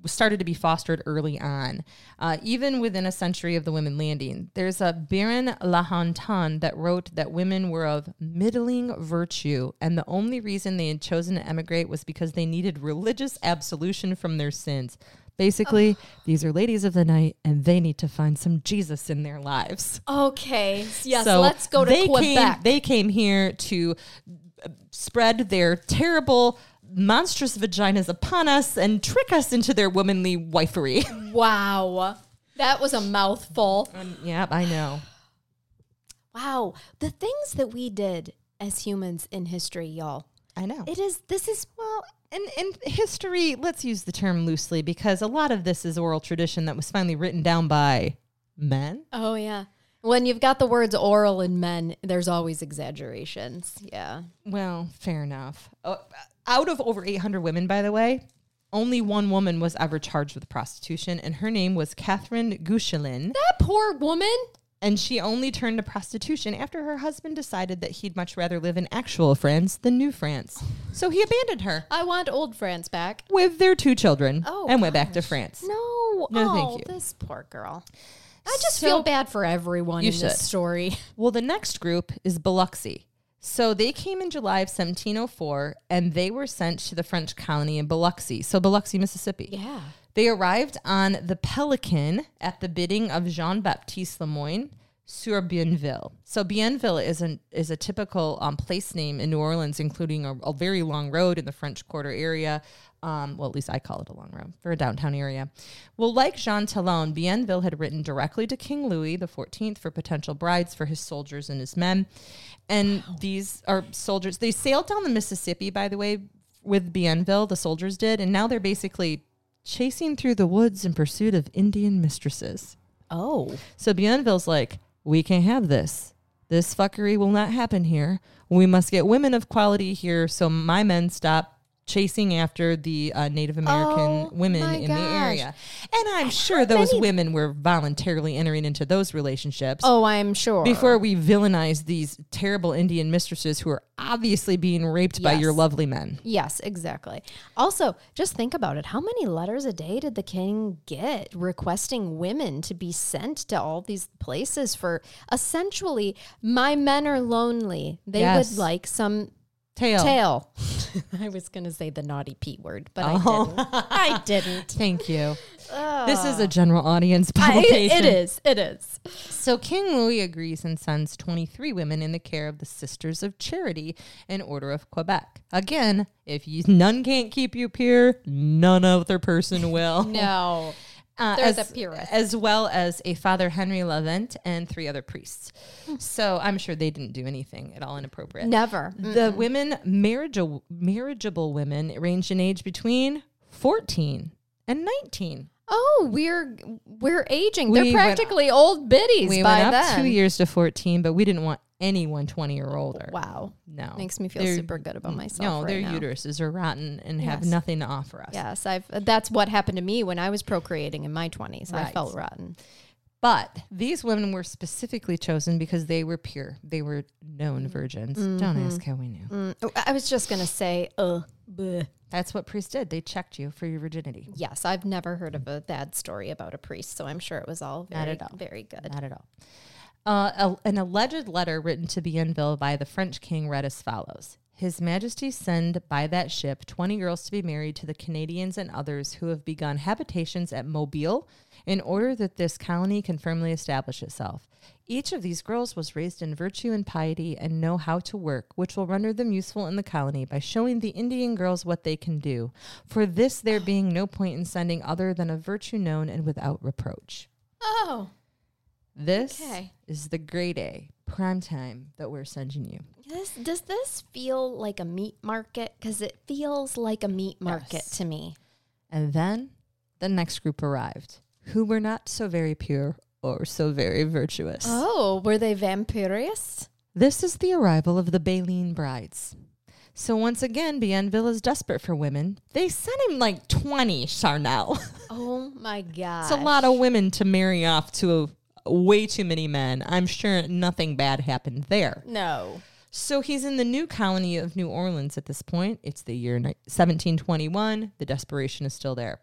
[SPEAKER 2] started to be fostered early on, uh, even within a century of the women landing. There's a Baron Lahontan that wrote that women were of middling virtue, and the only reason they had chosen to emigrate was because they needed religious absolution from their sins. Basically, [SIGHS] these are ladies of the night, and they need to find some Jesus in their lives.
[SPEAKER 1] Okay. Yes,
[SPEAKER 2] So
[SPEAKER 1] let's go to
[SPEAKER 2] they
[SPEAKER 1] Quebec.
[SPEAKER 2] Came, they came here to spread their terrible, monstrous vaginas upon us and trick us into their womanly wifery. [LAUGHS]
[SPEAKER 1] wow. That was a mouthful.
[SPEAKER 2] yep, I know.
[SPEAKER 1] Wow. The things that we did as humans in history, y'all.
[SPEAKER 2] I know.
[SPEAKER 1] It is this is
[SPEAKER 2] well, in, in history, let's use the term loosely because a lot of this is oral tradition that was finally written down by men.
[SPEAKER 1] Oh yeah. When you've got the words oral in men, there's always exaggerations. Yeah.
[SPEAKER 2] Well, fair enough. Uh, out of over 800 women, by the way, only one woman was ever charged with prostitution, and her name was Catherine Guichelin.
[SPEAKER 1] That poor woman.
[SPEAKER 2] And she only turned to prostitution after her husband decided that he'd much rather live in actual France than New France. So he abandoned her
[SPEAKER 1] I want old France back.
[SPEAKER 2] with their two children
[SPEAKER 1] Oh,
[SPEAKER 2] and went back to France.
[SPEAKER 1] No.
[SPEAKER 2] No,
[SPEAKER 1] oh,
[SPEAKER 2] thank you.
[SPEAKER 1] This poor girl. I just
[SPEAKER 2] So-
[SPEAKER 1] feel bad for everyone
[SPEAKER 2] You
[SPEAKER 1] in this story.
[SPEAKER 2] Well, the next group is Biloxi. So they came in July of 1704 and they were sent to the French colony in Biloxi. So Biloxi, Mississippi.
[SPEAKER 1] Yeah.
[SPEAKER 2] They arrived on the Pelican at the bidding of Jean Baptiste Lemoyne sur Bienville. So Bienville is an is a typical um, place name in New Orleans, including a, a very long road in the French Quarter area. Um, well, at least I call it a long road for a downtown area. Well, like Jean Talon, Bienville had written directly to King Louis XIV for potential brides for his soldiers and his men. And these are soldiers. They sailed down the Mississippi, by the way, with Bienville. The soldiers did, and now they're basically chasing through the woods in pursuit of Indian mistresses.
[SPEAKER 1] Oh.
[SPEAKER 2] So Bienville's like, we can't have this. This fuckery will not happen here. We must get women of quality here so my men stop chasing after the uh, Native American
[SPEAKER 1] Oh,
[SPEAKER 2] women in
[SPEAKER 1] gosh.
[SPEAKER 2] the area. And I'm sure those
[SPEAKER 1] many-
[SPEAKER 2] women were voluntarily entering into those relationships.
[SPEAKER 1] Oh, I'm sure.
[SPEAKER 2] Before we villainize these terrible Indian mistresses who are obviously being raped by your lovely men.
[SPEAKER 1] Yes, exactly. Also, just think about it. How many letters a day did the king get requesting women to be sent to all these places for essentially, my men are lonely. They
[SPEAKER 2] Yes.
[SPEAKER 1] would like some
[SPEAKER 2] Tail.
[SPEAKER 1] Tail. [LAUGHS] I was going to say the naughty P word, but
[SPEAKER 2] Oh.
[SPEAKER 1] I didn't. I [LAUGHS] didn't.
[SPEAKER 2] Thank you. This is a general audience
[SPEAKER 1] I-
[SPEAKER 2] publication.
[SPEAKER 1] it is. It is.
[SPEAKER 2] So King Louis agrees and sends 23 women in the care of the Sisters of Charity in Order of Quebec. Again, if you, none can't keep you pure, none other person will.
[SPEAKER 1] No. [LAUGHS]
[SPEAKER 2] Uh,
[SPEAKER 1] They're
[SPEAKER 2] as,
[SPEAKER 1] the
[SPEAKER 2] as well as a Father Henry Lavent and three other priests. So I'm sure they didn't do anything at all inappropriate.
[SPEAKER 1] Never.
[SPEAKER 2] The women, marriageable, marriageable women, ranged in age between 14 and 19.
[SPEAKER 1] Oh, we're we're aging.
[SPEAKER 2] We
[SPEAKER 1] They're
[SPEAKER 2] went-
[SPEAKER 1] practically old biddies
[SPEAKER 2] We
[SPEAKER 1] by
[SPEAKER 2] went up
[SPEAKER 1] then.
[SPEAKER 2] two years to 14, but we didn't want anyone 20 or older.
[SPEAKER 1] Wow.
[SPEAKER 2] No.
[SPEAKER 1] Makes me feel
[SPEAKER 2] They're-
[SPEAKER 1] super good about myself.
[SPEAKER 2] No,
[SPEAKER 1] right
[SPEAKER 2] their
[SPEAKER 1] now.
[SPEAKER 2] uteruses are rotten and have nothing to offer us.
[SPEAKER 1] Yes, I've. That's what happened to me when I was procreating in my twenties. I felt rotten.
[SPEAKER 2] But these women were specifically chosen because they were pure. They were known virgins. Don't ask how we knew.
[SPEAKER 1] Mm, I was just gonna say, uh, bleh.
[SPEAKER 2] That's what priests did. They checked you for your virginity.
[SPEAKER 1] yes, I've never heard of a bad story about a priest, so I'm sure it was all
[SPEAKER 2] Not
[SPEAKER 1] very,
[SPEAKER 2] at all.
[SPEAKER 1] very good.
[SPEAKER 2] Not at all. Uh, a- an alleged letter written to Bienville by the French king read as follows His Majesty send by that ship 20 girls to be married to the Canadians and others who have begun habitations at Mobile in order that this colony can firmly establish itself. Each of these girls was raised in virtue and piety and know how to work, which will render them useful in the colony by showing the Indian girls what they can do. For this, there being no point in sending other than a virtue known and without reproach.
[SPEAKER 1] Oh,
[SPEAKER 2] This
[SPEAKER 1] Okay.
[SPEAKER 2] is the grade A prime time that we're sending you.
[SPEAKER 1] this does this feel like a meat market? Because it feels like a meat market
[SPEAKER 2] Yes.
[SPEAKER 1] to me.
[SPEAKER 2] And then the next group arrived, who were not so very pure or so very virtuous.
[SPEAKER 1] Oh, were they vampirious?
[SPEAKER 2] This is the arrival of the Baleine brides. So once again, Bienville is desperate for women. They sent him like 20, Charnel. [LAUGHS]
[SPEAKER 1] Oh my god,
[SPEAKER 2] it's a lot of women to marry off to way too many men. I'm sure nothing bad happened there.
[SPEAKER 1] No.
[SPEAKER 2] So he's in the new colony of New Orleans at this point. It's the year 1721. The desperation is still there.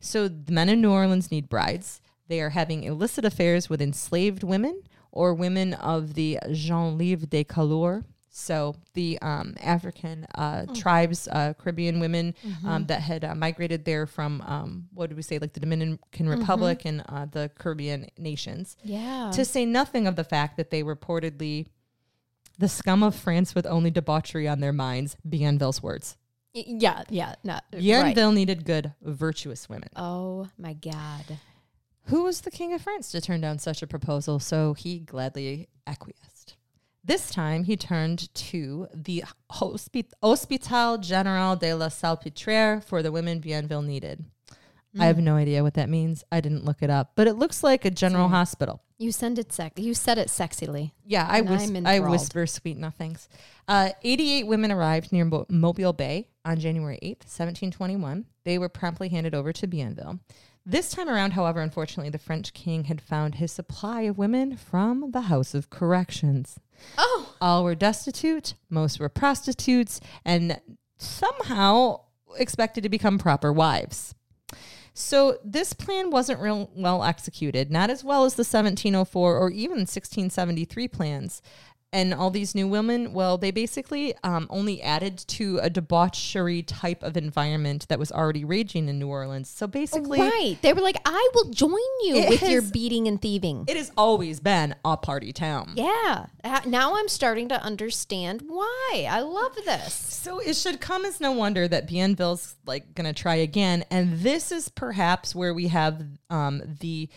[SPEAKER 2] So the men in New Orleans need brides. They are having illicit affairs with enslaved women or women of the gens libres des Couleurs. So the um, African uh, tribes, uh, Caribbean women um, that had uh, migrated there from, um, what did we say, like the Dominican Republic and uh, the Caribbean nations
[SPEAKER 1] Yeah.
[SPEAKER 2] to say nothing of the fact that they reportedly the scum of France with only debauchery on their minds, Bienville's words.
[SPEAKER 1] Yeah. Yeah. Not right.
[SPEAKER 2] Needed good, virtuous women.
[SPEAKER 1] Oh my god.
[SPEAKER 2] Who was the king of France to turn down such a proposal? So he gladly acquiesced. This time he turned to the Hospi- Hospital General de la Salpêtrière for the women Bienville needed. I have no idea what that means. I didn't look it up, but it looks like a general hospital.
[SPEAKER 1] You send it sex. You said it sexily.
[SPEAKER 2] Yeah, I, whis-
[SPEAKER 1] I'm
[SPEAKER 2] whisper sweet nothings. Uh, 88 women arrived near Mo- Mobile Bay on January 8th, 1721. They were promptly handed over to Bienville. This time around, however, unfortunately, the French king had found his supply of women from the House of Corrections.
[SPEAKER 1] Oh.
[SPEAKER 2] All were destitute, most were prostitutes, and somehow expected to become proper wives. So this plan wasn't real well executed, not as well as the 1704 or even 1673 plans. And all these new women, well, they basically um, only added to a debauchery type of environment that was already raging in New Orleans. So basically,
[SPEAKER 1] right. They were like, I will join you
[SPEAKER 2] It
[SPEAKER 1] with your beating and thieving.
[SPEAKER 2] it has always been a party town.
[SPEAKER 1] yeah. Now I'm starting to understand why. I love this.
[SPEAKER 2] So it should come as no wonder that Bienville's like going to try again, and this is perhaps where we have um, the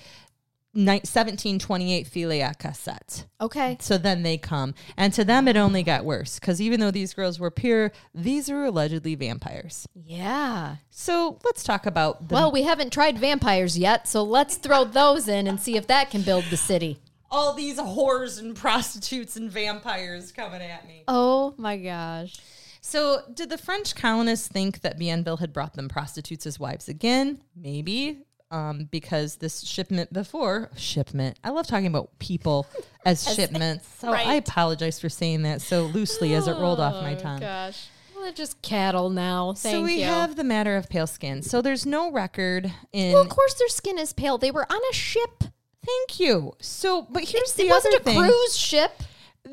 [SPEAKER 2] 1728 Philia cassette.
[SPEAKER 1] Okay.
[SPEAKER 2] So then they come, and to them it only got worse because even though these girls were pure, these are allegedly vampires.
[SPEAKER 1] Yeah.
[SPEAKER 2] So let's talk about the,
[SPEAKER 1] Well, we haven't tried vampires yet, so let's throw those in and see if that can build the city.
[SPEAKER 2] all these whores and prostitutes and vampires coming at me.
[SPEAKER 1] Oh my gosh.
[SPEAKER 2] So, did the French colonists think that Bienville had brought them prostitutes as wives again? Maybe. Um, because this shipment before shipment, I love talking about people [LAUGHS] as, shipments. So [LAUGHS] I apologize for saying that so loosely as it rolled off my tongue.
[SPEAKER 1] Gosh. Well, they're just cattle now. Thank
[SPEAKER 2] so we
[SPEAKER 1] you.
[SPEAKER 2] have the matter of pale skin. So there's no record in.
[SPEAKER 1] well, of course, their skin is pale. They were on a ship.
[SPEAKER 2] Thank you. So, but here's the
[SPEAKER 1] It
[SPEAKER 2] the
[SPEAKER 1] wasn't
[SPEAKER 2] other
[SPEAKER 1] a
[SPEAKER 2] thing.
[SPEAKER 1] cruise ship.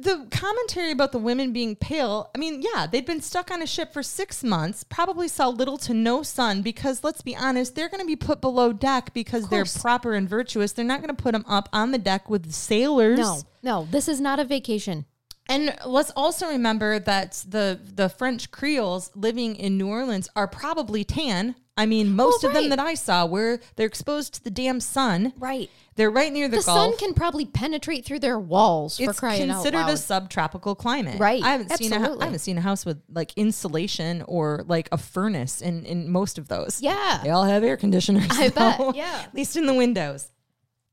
[SPEAKER 2] The commentary about the women being pale, I mean, yeah, they'd been stuck on a ship for six months, probably saw little to no sun because let's be honest, they're going to be put below deck because they're proper and virtuous. They're not going to put them up on the deck with sailors.
[SPEAKER 1] No, no, this is not a vacation.
[SPEAKER 2] And let's also remember that the the French Creoles living in New Orleans are probably tan. I mean, most
[SPEAKER 1] Well,
[SPEAKER 2] of them that I saw were they're exposed to the damn sun.
[SPEAKER 1] Right.
[SPEAKER 2] They're right near the,
[SPEAKER 1] The sun can probably penetrate through their walls for
[SPEAKER 2] it's
[SPEAKER 1] crying out
[SPEAKER 2] considered a subtropical climate.
[SPEAKER 1] Right.
[SPEAKER 2] I haven't seen a I haven't seen a house with like insulation or like a furnace in in most of those.
[SPEAKER 1] Yeah.
[SPEAKER 2] They all have air conditioners.
[SPEAKER 1] I [LAUGHS] bet, yeah.
[SPEAKER 2] At least in the windows.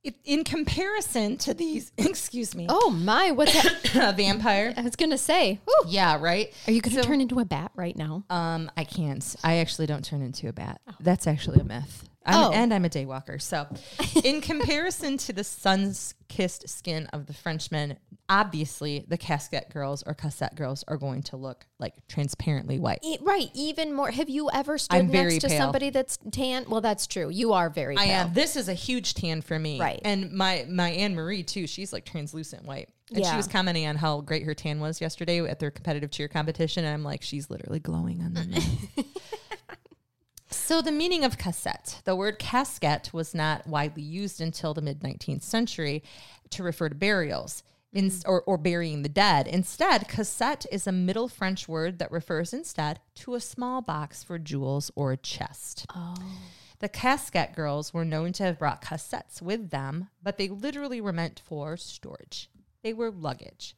[SPEAKER 2] It, in comparison to these, [LAUGHS] excuse me,
[SPEAKER 1] oh my, what's that? [COUGHS]
[SPEAKER 2] a vampire.
[SPEAKER 1] I was gonna say. Whew.
[SPEAKER 2] Yeah, right.
[SPEAKER 1] Are you gonna turn into a bat right now?
[SPEAKER 2] Um, I can't. I actually don't turn into a bat. That's actually a myth. I'm,
[SPEAKER 1] Oh.
[SPEAKER 2] And I'm a day walker. So, [LAUGHS] in comparison to the sun kissed skin of the Frenchmen, obviously the casket girls or cassette girls are going to look like transparently white.
[SPEAKER 1] E- right, even more. Have you ever stood
[SPEAKER 2] I'm
[SPEAKER 1] next to
[SPEAKER 2] pale.
[SPEAKER 1] somebody that's tan? Well, that's true. You are very.
[SPEAKER 2] I
[SPEAKER 1] pale.
[SPEAKER 2] am. This is a huge tan for me.
[SPEAKER 1] Right.
[SPEAKER 2] And my my Anne Marie too. She's like translucent white. And she was commenting on how great her tan was yesterday at their competitive cheer competition. And I'm like, she's literally glowing on the. [LAUGHS] so the meaning of cassette, the word casket was not widely used until the mid 19th century to refer to burials. In, mm. or, or burying the dead. Instead, cassette is a Middle French word that refers instead to a small box for jewels or a chest.
[SPEAKER 1] Oh.
[SPEAKER 2] The casket girls were known to have brought cassettes with them, but they literally were meant for storage. They were luggage.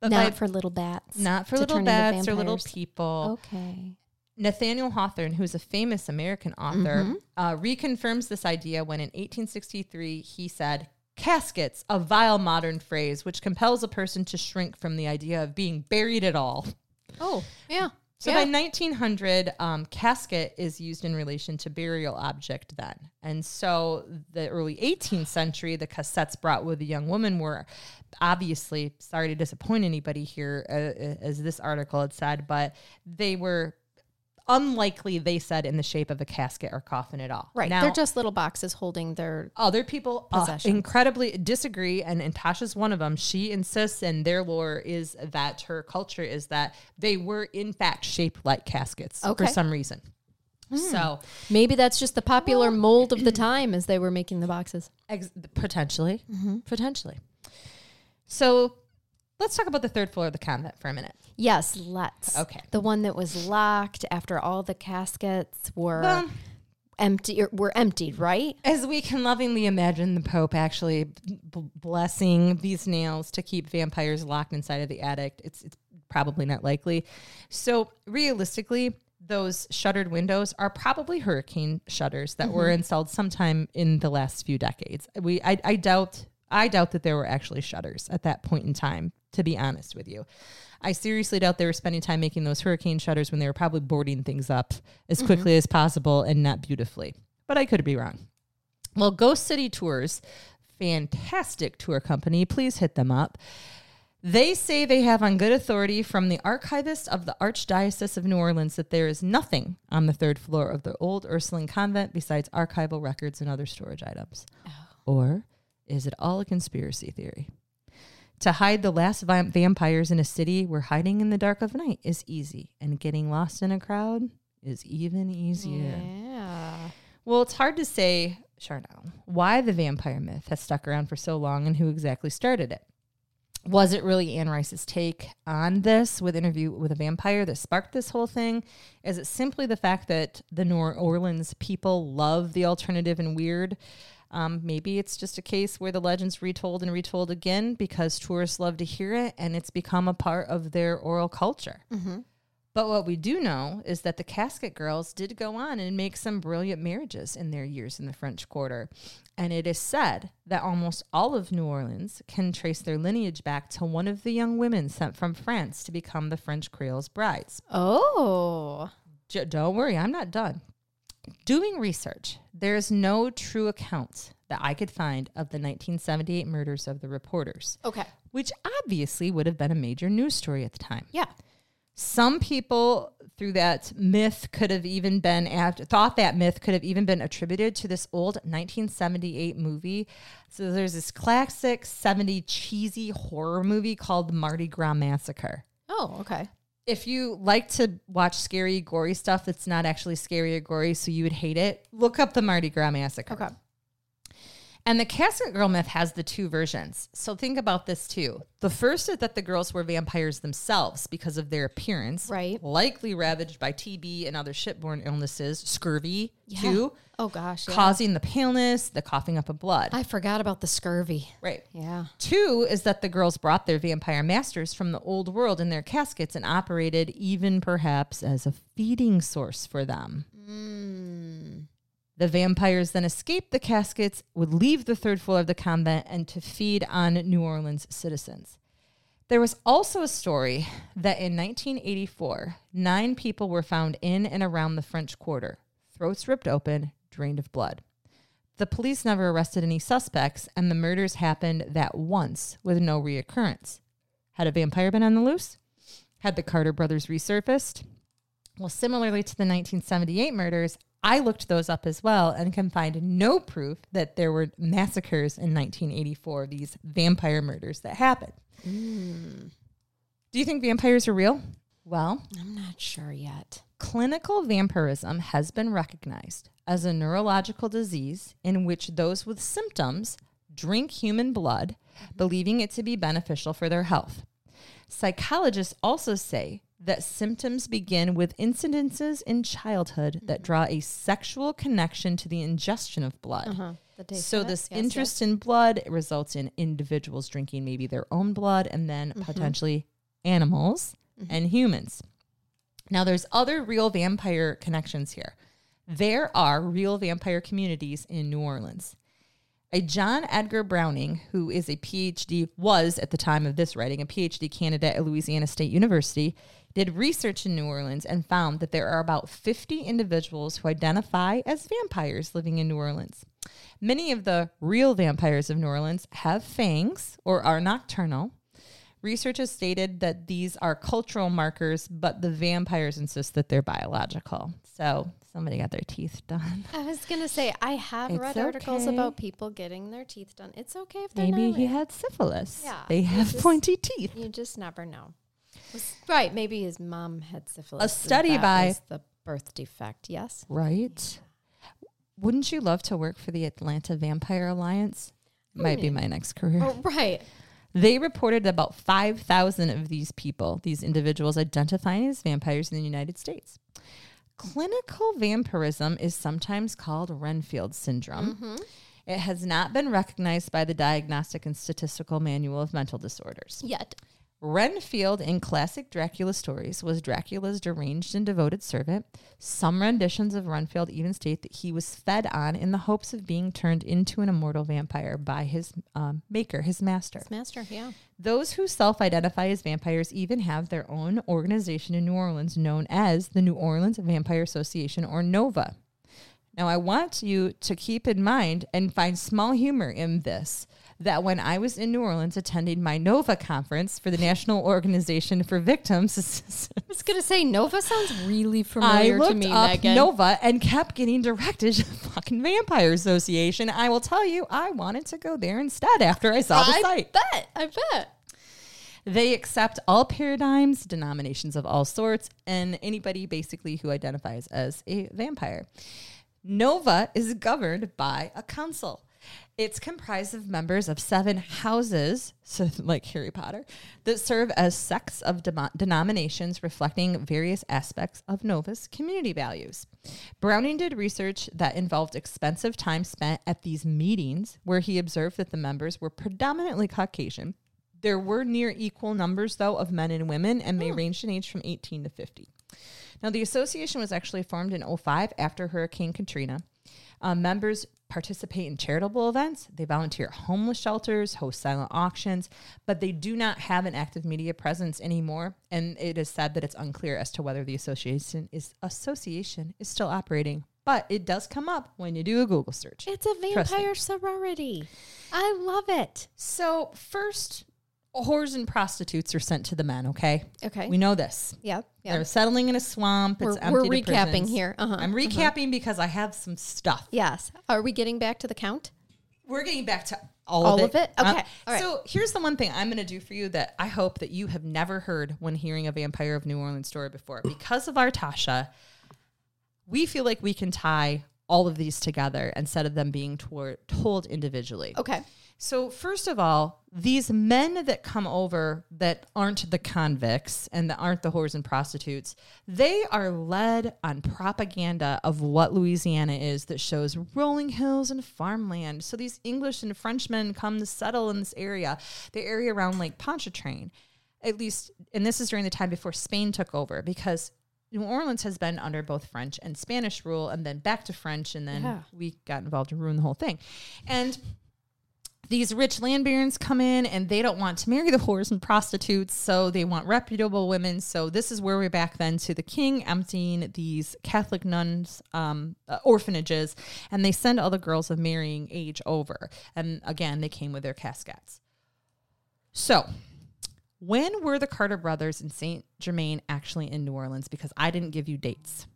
[SPEAKER 2] But
[SPEAKER 1] Not
[SPEAKER 2] by-
[SPEAKER 1] for little bats.
[SPEAKER 2] not for little bats or little people.
[SPEAKER 1] Okay.
[SPEAKER 2] Nathaniel Hawthorne, who's a famous American author, uh, reconfirms this idea when in 1863 he said, Caskets, a vile modern phrase which compels a person to shrink from the idea of being buried at all.
[SPEAKER 1] Oh, yeah.
[SPEAKER 2] So
[SPEAKER 1] yeah.
[SPEAKER 2] by 1900, um, casket is used in relation to burial object then. And so the early 18th century, the cassettes brought with the young woman were obviously, sorry to disappoint anybody here, uh, as this article had said, but they were unlikely, they said, in the shape of a casket or coffin at all.
[SPEAKER 1] right.
[SPEAKER 2] Now,
[SPEAKER 1] They're just little boxes holding their.
[SPEAKER 2] other people uh, incredibly disagree and, and tasha's one of them she insists and their lore is that her culture is that they were in fact shaped like caskets
[SPEAKER 1] Okay.
[SPEAKER 2] for some reason so
[SPEAKER 1] Maybe that's just the popular mold of the [CLEARS THROAT] time as they were making the boxes.
[SPEAKER 2] ex- potentially
[SPEAKER 1] Mm-hmm.
[SPEAKER 2] potentially so let's talk about the third floor of the convent for a minute
[SPEAKER 1] Yes, let's.
[SPEAKER 2] Okay.
[SPEAKER 1] The one that was locked after all the caskets were
[SPEAKER 2] Well-
[SPEAKER 1] empty. or Were emptied, right?
[SPEAKER 2] as we can lovingly imagine the pope actually b- blessing these nails to keep vampires locked inside of the attic it's, it's probably not likely so realistically those shuttered windows are probably hurricane shutters that were mm-hmm. installed sometime in the last few decades we I, I doubt i doubt that there were actually shutters at that point in time to be honest with you I seriously doubt they were spending time making those hurricane shutters when they were probably boarding things up as mm-hmm. quickly as possible and not beautifully. But I could be wrong. Well, Ghost City Tours, fantastic tour company. Please hit them up. They say they have on good authority from the archivist of the Archdiocese of New Orleans that there is nothing on the third floor of the old Ursuline convent besides archival records and other storage items. Oh. Or is it all a conspiracy theory? To hide the last vi- vampires in a city where hiding in the dark of night is easy and getting lost in a crowd is even easier.
[SPEAKER 1] Yeah.
[SPEAKER 2] Well, it's hard to say, Charnel, why the vampire myth has stuck around for so long and who exactly started it. Was it really Anne Rice's take on this with interview with a vampire that sparked this whole thing? Is it simply the fact that the New Orleans people love the alternative and weird? Um, maybe it's just a case where the legend's retold and retold again because tourists love to hear it and it's become a part of their oral culture. But what we do know is that the Casket Girls did go on and make some brilliant marriages in their years in the French Quarter. And it is said that almost all of New Orleans can trace their lineage back to one of the young women sent from France to become the French Creole's brides.
[SPEAKER 1] Oh.
[SPEAKER 2] J- don't worry, I'm not done. Doing research, there's no true account that I could find of the 1978 murders of the reporters,
[SPEAKER 1] Okay.
[SPEAKER 2] which obviously would have been a major news story at the time.
[SPEAKER 1] Yeah.
[SPEAKER 2] Some people through that myth could have even been after, thought that myth could have even been attributed to this old 1978 movie. So there's this classic 70 cheesy horror movie called Mardi Gras Massacre.
[SPEAKER 1] Oh, okay.
[SPEAKER 2] If you like to watch scary, gory stuff that's not actually scary or gory, so you would hate it, look up the Mardi Gras Massacre.
[SPEAKER 1] Okay.
[SPEAKER 2] And the casket girl myth has the two versions. So think about this too. The first is that the girls were vampires themselves because of their appearance,
[SPEAKER 1] Right.
[SPEAKER 2] Likely ravaged by TB and other shipborne illnesses, scurvy
[SPEAKER 1] Yeah.
[SPEAKER 2] too,
[SPEAKER 1] Oh gosh. Yeah.
[SPEAKER 2] causing the paleness, the coughing up of blood.
[SPEAKER 1] I forgot about the scurvy.
[SPEAKER 2] right.
[SPEAKER 1] Yeah.
[SPEAKER 2] Two is that the girls brought their vampire masters from the old world in their caskets and operated even perhaps as a feeding source for them. Mm. The vampires then escaped the caskets, would leave the third floor of the convent, and to feed on New Orleans citizens. There was also a story that in 1984, nine people were found in and around the French Quarter, throats ripped open, drained of blood. The police never arrested any suspects, and the murders happened that once with no reoccurrence. Had a vampire been on the loose? Had the Carter brothers resurfaced? Well, similarly to the 1978 murders, I looked those up as well and can find no proof that there were massacres in 1984, these vampire murders that happened. Hmm. Do you think vampires are real? Well,
[SPEAKER 1] I'm not sure yet.
[SPEAKER 2] clinical vampirism has been recognized as a neurological disease in which those with symptoms drink human blood, mm-hmm. believing it to be beneficial for their health. Psychologists also say that symptoms begin with incidences in childhood that draw a sexual connection to the ingestion of blood.
[SPEAKER 1] Uh-huh.
[SPEAKER 2] So this
[SPEAKER 1] Yes,
[SPEAKER 2] interest in blood results in individuals drinking maybe their own blood and then
[SPEAKER 1] Mm-hmm.
[SPEAKER 2] potentially animals and humans. Now there's other real vampire connections here. There are real vampire communities in New Orleans. A John Edgar Browning, who is a PhD, was at the time of this writing a PhD candidate at Louisiana State University, did research in New Orleans and found that there are about 50 individuals who identify as vampires living in New Orleans. Many of the real vampires of New Orleans have fangs or are nocturnal. Research has stated that these are cultural markers, but the vampires insist that they're biological. So somebody got their teeth done.
[SPEAKER 1] I was gonna say I have
[SPEAKER 2] It's
[SPEAKER 1] read articles about people getting their teeth done. It's okay if they're
[SPEAKER 2] Maybe he had syphilis.
[SPEAKER 1] Yeah,
[SPEAKER 2] They have
[SPEAKER 1] just-
[SPEAKER 2] pointy teeth.
[SPEAKER 1] You just never know. Was- Right? Maybe his mom had syphilis. A
[SPEAKER 2] study by-
[SPEAKER 1] the birth defect. Yes.
[SPEAKER 2] Right. Wouldn't you love to work for the Atlanta Vampire Alliance? Might be hmm. my next career.
[SPEAKER 1] Oh, right.
[SPEAKER 2] They reported about 5,000 of these people, these individuals identifying as vampires in the United States. Clinical vampirism is sometimes called Renfield syndrome. Mm-hmm. It has not been recognized by the Diagnostic and Statistical Manual of Mental Disorders.
[SPEAKER 1] Yet.
[SPEAKER 2] Renfield in classic Dracula stories was Dracula's deranged and devoted servant. Some renditions of Renfield even state that he was fed on in the hopes of being turned into an immortal vampire by his um, maker, his master.
[SPEAKER 1] His master. Yeah.
[SPEAKER 2] Those who self identify as vampires even have their own organization in New Orleans known as the New Orleans Vampire Association or NOVA. Now, I want you to keep in mind and find small humor in this that when I was in New Orleans attending my NOVA conference for the National Organization for Victims [LAUGHS]
[SPEAKER 1] I was gonna say Nova sounds really
[SPEAKER 2] I
[SPEAKER 1] familiar to me,
[SPEAKER 2] up
[SPEAKER 1] Megan.
[SPEAKER 2] NOVA and kept getting directed [LAUGHS] to the fucking Vampire Association. I will tell you, I wanted to go there instead after I saw the
[SPEAKER 1] I
[SPEAKER 2] site.
[SPEAKER 1] bet. I bet.
[SPEAKER 2] They accept all paradigms, denominations of all sorts, and anybody basically who identifies as a vampire. Nova is governed by a council. It's comprised of members of seven houses, so [LAUGHS] like Harry Potter, that serve as sects of demo- denominations reflecting various aspects of Nova's community values. Browning did research that involved expensive time spent at these meetings, where he observed that the members were predominantly Caucasian. There were near equal numbers, though, of men and women, and they hmm. ranged in age from 18 to 50. Now, the association was actually formed in 05 after Hurricane Katrina. Um, members participate in charitable events. They volunteer at homeless shelters, host silent auctions, but they do not have an active media presence anymore. And it is said that it's unclear as to whether the association is association is still operating. But it does come up when you do a Google search.
[SPEAKER 1] It's a vampire sorority. I love it.
[SPEAKER 2] So first, whores and prostitutes are sent to the men. Okay,
[SPEAKER 1] Okay.
[SPEAKER 2] we know this.
[SPEAKER 1] yeah. Yeah.
[SPEAKER 2] They're settling in a swamp. It's
[SPEAKER 1] We're- we're recapping
[SPEAKER 2] prisons.
[SPEAKER 1] here. Uh-huh,
[SPEAKER 2] I'm recapping because I have some stuff.
[SPEAKER 1] yes. Are we getting back to the count?
[SPEAKER 2] We're getting back to all,
[SPEAKER 1] All
[SPEAKER 2] of it.
[SPEAKER 1] All of
[SPEAKER 2] it.
[SPEAKER 1] it? Okay. All right.
[SPEAKER 2] So here's the one thing I'm going to do for you that I hope that you have never heard when hearing a Vampire of New Orleans story before. Because of our Tasha, we feel like we can tie all of these together instead of them being told individually.
[SPEAKER 1] Okay.
[SPEAKER 2] So, first of all, these men that come over that aren't the convicts and that aren't the whores and prostitutes, they are led on propaganda of what Louisiana is that shows rolling hills and farmland. So, these English and Frenchmen come to settle in this area, the area around Lake Pontchartrain, at least, and this is during the time before Spain took over because. New Orleans has been under both French and Spanish rule, and then back to French, and then
[SPEAKER 1] Yeah.
[SPEAKER 2] we got involved and ruined the whole thing. And these rich land barons come in and they don't want to marry the whores and prostitutes, so they want reputable women. So this is where we're back then to the king emptying these Catholic nuns um, uh, orphanages, and they send all the girls of marrying age over. And again, they came with their caskets. So, when were the Carter brothers and Saint Germain actually in New Orleans? Because I didn't give you dates.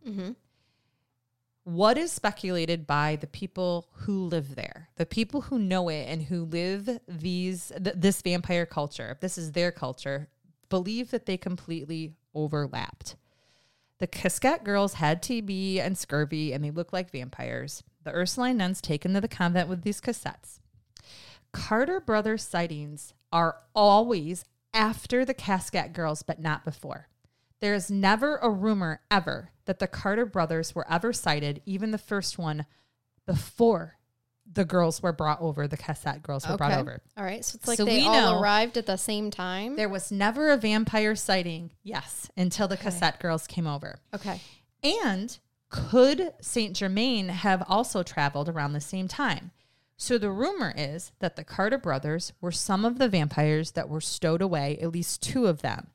[SPEAKER 2] What is speculated by the people who live there, the people who know it and who live these th- this vampire culture, this is their culture, believe that they completely overlapped. The Casquette girls had TB and scurvy, and they look like vampires. The Ursuline nuns taken to the convent with these cassettes. Carter Brothers sightings are always after the Casquette girls, but not before. There is never a rumor ever that the Carter brothers were ever sighted, even the first one, before the girls were brought over, the Cassette girls were brought over.
[SPEAKER 1] All right. So it's like
[SPEAKER 2] So
[SPEAKER 1] they all
[SPEAKER 2] know-
[SPEAKER 1] arrived at the same time.
[SPEAKER 2] There was never a vampire sighting, yes, until the Cassette girls came over.
[SPEAKER 1] Okay.
[SPEAKER 2] And could Saint Germain have also traveled around the same time? So the rumor is that the Carter brothers were some of the vampires that were stowed away, at least two of them.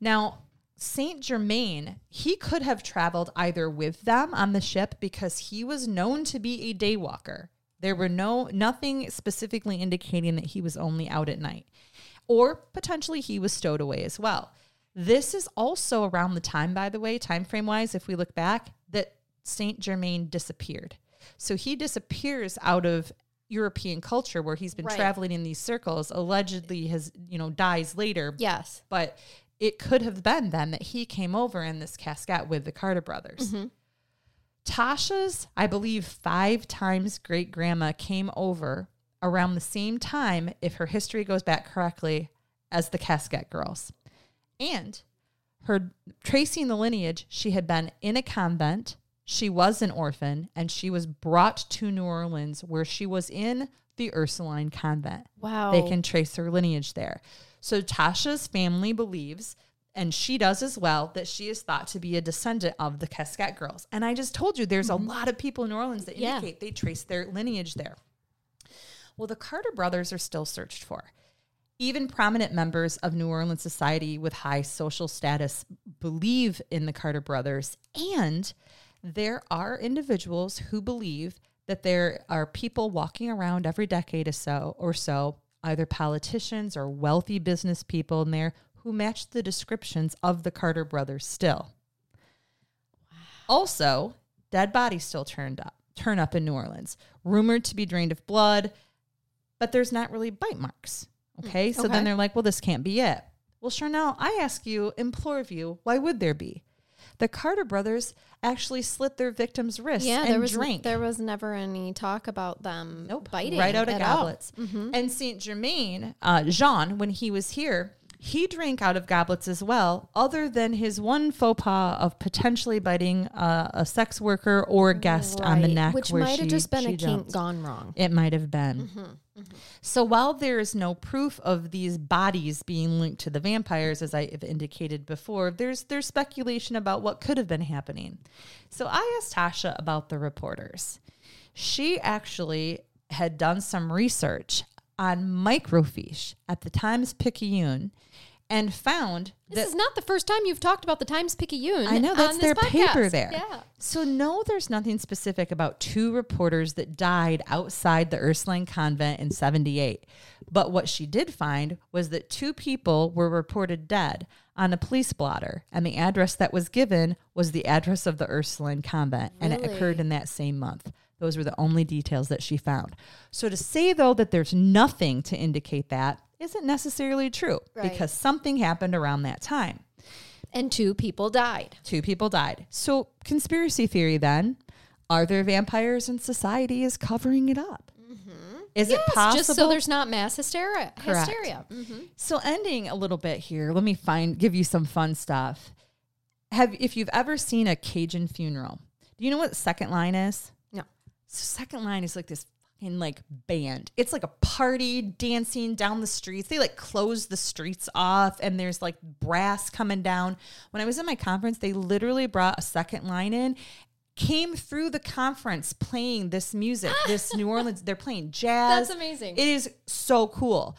[SPEAKER 2] Now, Saint Germain, he could have traveled either with them on the ship because he was known to be a daywalker. There were no nothing specifically indicating that he was only out at night. Or potentially he was stowed away as well. This is also around the time, by the way, time frame wise, if we look back, that Saint Germain disappeared. So he disappears out of European culture where he's been
[SPEAKER 1] Right.
[SPEAKER 2] traveling in these circles, allegedly has, you know, dies later.
[SPEAKER 1] Yes.
[SPEAKER 2] But it could have been then that he came over in this casket with the Carter brothers. Mm-hmm. Tasha's, I believe, five times great grandma came over around the same time, if her history goes back correctly, as the Casket girls. And her tracing the lineage, she had been in a convent, she was an orphan, and she was brought to New Orleans where she was in the Ursuline convent
[SPEAKER 1] Wow.
[SPEAKER 2] they can trace her lineage there. So Tasha's family believes, and she does as well, that she is thought to be a descendant of the Casquette girls. And I just told you there's a mm-hmm. lot of people in New Orleans that
[SPEAKER 1] Yeah.
[SPEAKER 2] indicate they trace their lineage there. Well, the Carter brothers are still searched for. Even prominent members of New Orleans society with high social status believe in the Carter brothers. And there are individuals who believe that there are people walking around every decade or so or so, either politicians or wealthy business people in there who match the descriptions of the Carter brothers still. Also, dead bodies still turned up, turn up in New Orleans, rumored to be drained of blood, but there's not really bite marks. Hmm, okay. So then they're like, well, this can't be it. Well, sure. Now I ask you, implore of you, why would there be? The Carter brothers actually slit their victims' wrists
[SPEAKER 1] yeah,
[SPEAKER 2] and
[SPEAKER 1] there was
[SPEAKER 2] drank.
[SPEAKER 1] there was never any talk about them
[SPEAKER 2] Nope.
[SPEAKER 1] biting
[SPEAKER 2] right out of goblets. And Saint Germain, uh, Jean, when he was here, he drank out of goblets as well. Other than his one faux pas of potentially biting uh, a sex worker or a guest on the neck,
[SPEAKER 1] which might have just been a kink gone wrong.
[SPEAKER 2] It might have been. So while there is no proof of these bodies being linked to the vampires, as I have indicated before, there's there's speculation about what could have been happening. So I asked Tasha about the reporters. She actually had done some research on microfiche at the Times Picayune, and found
[SPEAKER 1] This
[SPEAKER 2] that
[SPEAKER 1] is not the first time you've talked about the Times Picayune.
[SPEAKER 2] I know
[SPEAKER 1] on
[SPEAKER 2] that's
[SPEAKER 1] this
[SPEAKER 2] their paper there.
[SPEAKER 1] Yeah.
[SPEAKER 2] So no, there's nothing specific about two reporters that died outside the Ursuline convent in 78. But what she did find was that two people were reported dead on a police blotter, and the address that was given was the address of the Ursuline convent, and it occurred in that same month. Those were the only details that she found. So to say though that there's nothing to indicate that isn't necessarily true
[SPEAKER 1] Right.
[SPEAKER 2] because something happened around that time
[SPEAKER 1] And two people died.
[SPEAKER 2] two people died. So, conspiracy theory then are there vampires and society is covering it up? Is it possible?
[SPEAKER 1] Just so there's not mass hysteria.
[SPEAKER 2] Correct.
[SPEAKER 1] Hysteria. Mhm.
[SPEAKER 2] so, ending a little bit here, let me find give you some fun stuff. Have if you've ever seen a Cajun funeral, do you know what the second line is? So second line is like this fucking like band. It's like a party dancing down the streets. They like close the streets off and there's like brass coming down. When I was in my conference, they literally brought a second line in, came through the conference playing this music, this New [LAUGHS] Orleans, they're playing jazz.
[SPEAKER 1] That's amazing.
[SPEAKER 2] It is so cool.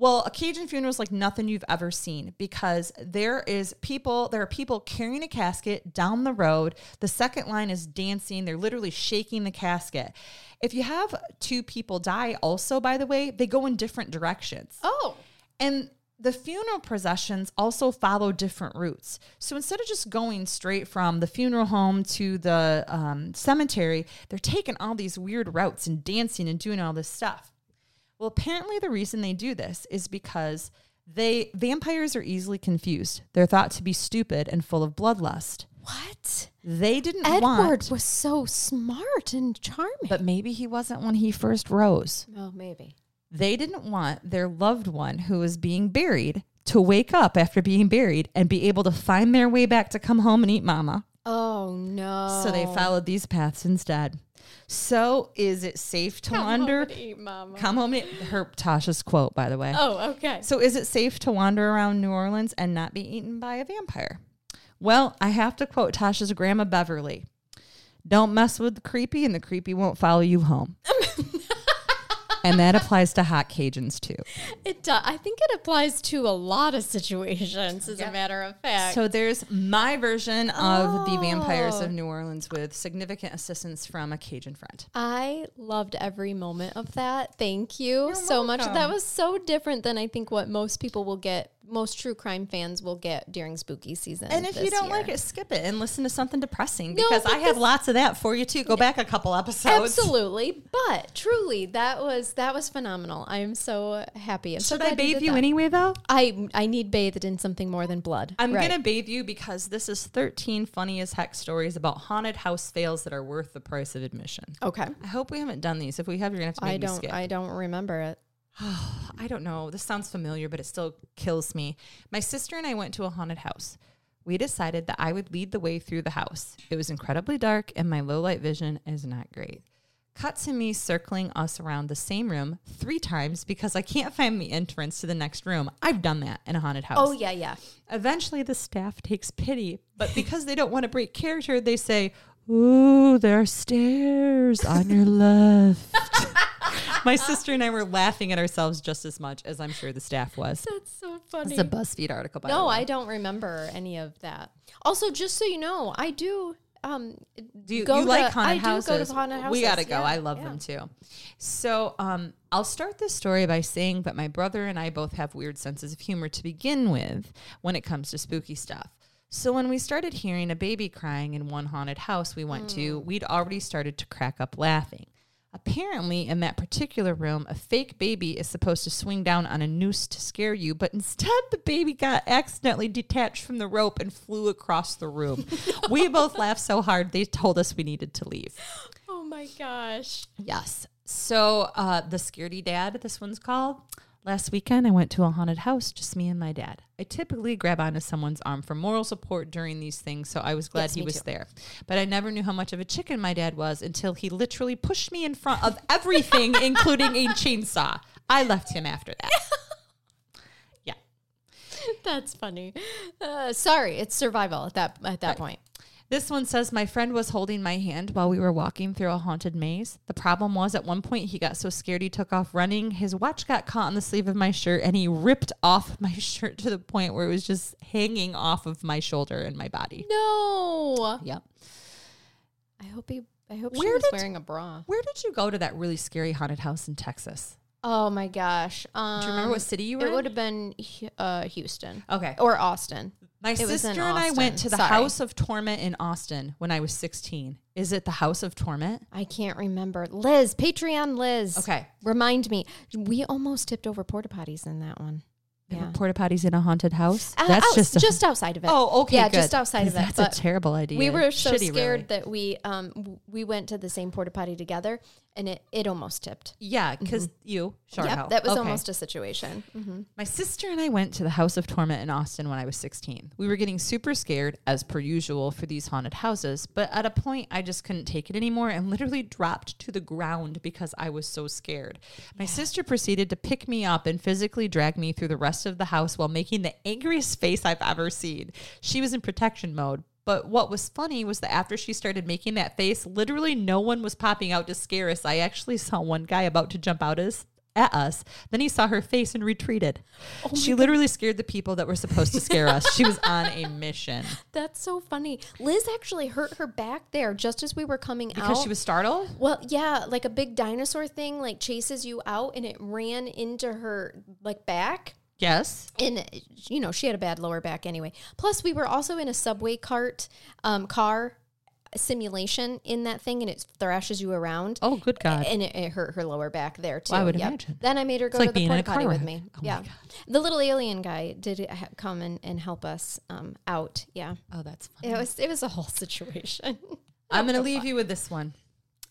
[SPEAKER 2] Well, a Cajun funeral is like nothing you've ever seen because there is people, there are people carrying a casket down the road. The second line is dancing. They're literally shaking the casket. If you have two people die, also, by the way, they go in different directions.
[SPEAKER 1] Oh.
[SPEAKER 2] And the funeral processions also follow different routes. So instead of just going straight from the funeral home to the um, cemetery, they're taking all these weird routes and dancing and doing all this stuff. Well, apparently the reason they do this is because they vampires are easily confused. They're thought to be stupid and full of bloodlust.
[SPEAKER 1] What?
[SPEAKER 2] They didn't
[SPEAKER 1] Edward
[SPEAKER 2] want,
[SPEAKER 1] was so smart and charming.
[SPEAKER 2] but maybe he wasn't when he first rose.
[SPEAKER 1] oh, maybe.
[SPEAKER 2] They didn't want their loved one who was being buried to wake up after being buried and be able to find their way back to come home and eat mama.
[SPEAKER 1] Oh no.
[SPEAKER 2] So they followed these paths instead. So is it safe to wander?
[SPEAKER 1] Home eat mama.
[SPEAKER 2] Come home and eat her Tasha's quote, by the way.
[SPEAKER 1] Oh, okay.
[SPEAKER 2] So is it safe to wander around New Orleans and not be eaten by a vampire? Well, I have to quote Tasha's grandma Beverly. Don't mess with the creepy and the creepy won't follow you home. [LAUGHS] and that applies to hot Cajuns too.
[SPEAKER 1] It does. I think it applies to a lot of situations, as a matter of fact.
[SPEAKER 2] So there's my version of the oh. Vampires
[SPEAKER 1] Oh.
[SPEAKER 2] of New Orleans with significant assistance from a Cajun friend.
[SPEAKER 1] I loved every moment of that. Thank you so much. That was so different than I think what most people will get, most true crime fans will get during spooky season.
[SPEAKER 2] And if you don't
[SPEAKER 1] year.
[SPEAKER 2] like it, skip it and listen to something depressing
[SPEAKER 1] No,
[SPEAKER 2] because
[SPEAKER 1] but
[SPEAKER 2] I have lots of that for you too. Go back a couple episodes.
[SPEAKER 1] Absolutely, but truly, that was that was phenomenal. I am so happy. I'm so
[SPEAKER 2] Should I bathe you anyway though?
[SPEAKER 1] I I need bathed in something more than blood.
[SPEAKER 2] I'm
[SPEAKER 1] Right.
[SPEAKER 2] gonna bathe you because this is 13 funny as heck stories about haunted house fails that are worth the price of admission.
[SPEAKER 1] Okay.
[SPEAKER 2] I hope we haven't done these. If we have, you're gonna have to
[SPEAKER 1] I don't. I don't remember it. [SIGHS]
[SPEAKER 2] I don't know. This sounds familiar, but it still kills me. My sister and I went to a haunted house. We decided that I would lead the way through the house. It was incredibly dark, and my low light vision is not great. Cut to me circling us around the same room three times because I can't find the entrance to the next room. I've done that in a haunted house.
[SPEAKER 1] Oh yeah, yeah.
[SPEAKER 2] Eventually, the staff takes pity, but [LAUGHS] because they don't want to break character, they say, Ooh, there are stairs on your left. My sister and I were laughing at ourselves just as much as I'm sure the staff was.
[SPEAKER 1] That's so funny.
[SPEAKER 2] It's a BuzzFeed article, by the
[SPEAKER 1] no,
[SPEAKER 2] way.
[SPEAKER 1] I don't remember any of that. Also, just so you know, I do. Um,
[SPEAKER 2] Do you,
[SPEAKER 1] go
[SPEAKER 2] you
[SPEAKER 1] to-
[SPEAKER 2] like haunted
[SPEAKER 1] I do
[SPEAKER 2] houses?
[SPEAKER 1] go to haunted houses.
[SPEAKER 2] We gotta go.
[SPEAKER 1] Yeah,
[SPEAKER 2] I love
[SPEAKER 1] yeah.
[SPEAKER 2] them too. So, um, I'll start this story by saying that my brother and I both have weird senses of humor to begin with when it comes to spooky stuff. So when we started hearing a baby crying in one haunted house we went to,
[SPEAKER 1] Mm.
[SPEAKER 2] we'd already started to crack up laughing. Apparently, in that particular room, a fake baby is supposed to swing down on a noose to scare you, but instead, the baby got accidentally detached from the rope and flew across the room. [LAUGHS] we both laughed so hard, they told us we needed to leave.
[SPEAKER 1] Oh my gosh.
[SPEAKER 2] Yes. So, uh, the Scaredy Dad, this one's called. Last weekend, I went to a haunted house, just me and my dad. I typically grab onto someone's arm for moral support during these things, so I was glad
[SPEAKER 1] Yes,
[SPEAKER 2] he was
[SPEAKER 1] too.
[SPEAKER 2] there. But I never knew how much of a chicken my dad was until he literally pushed me in front of everything, [LAUGHS] including a chainsaw. I left him after that. [LAUGHS] Yeah.
[SPEAKER 1] That's funny. Uh, sorry, it's survival at that at that point.
[SPEAKER 2] This one says my friend was holding my hand while we were walking through a haunted maze. The problem was at one point he got so scared he took off running. His watch got caught on the sleeve of my shirt and he ripped off [LAUGHS] my shirt to the point where it was just hanging off of my shoulder and my body.
[SPEAKER 1] No.
[SPEAKER 2] Yep.
[SPEAKER 1] I hope he. I hope she was
[SPEAKER 2] did-
[SPEAKER 1] wearing a bra.
[SPEAKER 2] Where did you go to that really scary haunted house in Texas?
[SPEAKER 1] Oh my gosh. Um,
[SPEAKER 2] Do you remember what city you were
[SPEAKER 1] It would have been uh, Houston
[SPEAKER 2] Okay.
[SPEAKER 1] or Austin.
[SPEAKER 2] My
[SPEAKER 1] It
[SPEAKER 2] sister and I went to the
[SPEAKER 1] Sorry.
[SPEAKER 2] House of Torment in Austin when I was 16. Is it the House of Torment?
[SPEAKER 1] I can't remember. Liz, Patreon Liz.
[SPEAKER 2] Okay.
[SPEAKER 1] Remind me. We almost tipped over porta potties in that one. Yeah.
[SPEAKER 2] Porta potties in a haunted house.
[SPEAKER 1] Uh,
[SPEAKER 2] That's
[SPEAKER 1] outs-
[SPEAKER 2] just a,
[SPEAKER 1] just outside of it.
[SPEAKER 2] Oh, okay.
[SPEAKER 1] Yeah,
[SPEAKER 2] good.
[SPEAKER 1] just outside of it,
[SPEAKER 2] That's
[SPEAKER 1] but
[SPEAKER 2] a terrible idea.
[SPEAKER 1] we were so
[SPEAKER 2] Shitty,
[SPEAKER 1] scared
[SPEAKER 2] really.
[SPEAKER 1] that we um we went to the same porta potty together and it it almost tipped.
[SPEAKER 2] Yeah, because you, sure.
[SPEAKER 1] yep, that was
[SPEAKER 2] Okay.
[SPEAKER 1] almost a situation. hmm
[SPEAKER 2] My sister and I went to the House of Torment in Austin when I was 16. We were getting super scared, as per usual, for these haunted houses, but at a point I just couldn't take it anymore and literally dropped to the ground because I was so scared. My sister proceeded to pick me up and physically drag me through the rest of the house while making the angriest face I've ever seen. She was in protection mode. But what was funny was that after she started making that face, literally no one was popping out to scare us. I actually saw one guy about to jump out as at us. Then he saw her face and retreated. Oh she literally scared the people that were supposed to scare us. She was on a mission [LAUGHS]
[SPEAKER 1] That's so funny. Liz actually hurt her back there just as we were coming
[SPEAKER 2] because
[SPEAKER 1] out.
[SPEAKER 2] Because she was startled.
[SPEAKER 1] well, yeah, like a big dinosaur thing like chases you out and it ran into her like back.
[SPEAKER 2] Yes.
[SPEAKER 1] and you know she had a bad lower back anyway plus we were also in a subway cart um, car simulation in that thing and it thrashes you around
[SPEAKER 2] Oh, good God.
[SPEAKER 1] and it, it hurt her lower back there too
[SPEAKER 2] Well, I would
[SPEAKER 1] Yep.
[SPEAKER 2] imagine.
[SPEAKER 1] then i made her go
[SPEAKER 2] like
[SPEAKER 1] to the
[SPEAKER 2] being in a
[SPEAKER 1] porta potty
[SPEAKER 2] car
[SPEAKER 1] with me
[SPEAKER 2] Oh my
[SPEAKER 1] yeah
[SPEAKER 2] God.
[SPEAKER 1] the little alien guy did ha- come and, and help us um, out yeah
[SPEAKER 2] Oh, that's funny.
[SPEAKER 1] it was it was a whole [LAUGHS] situation
[SPEAKER 2] I'm going to leave you with this one.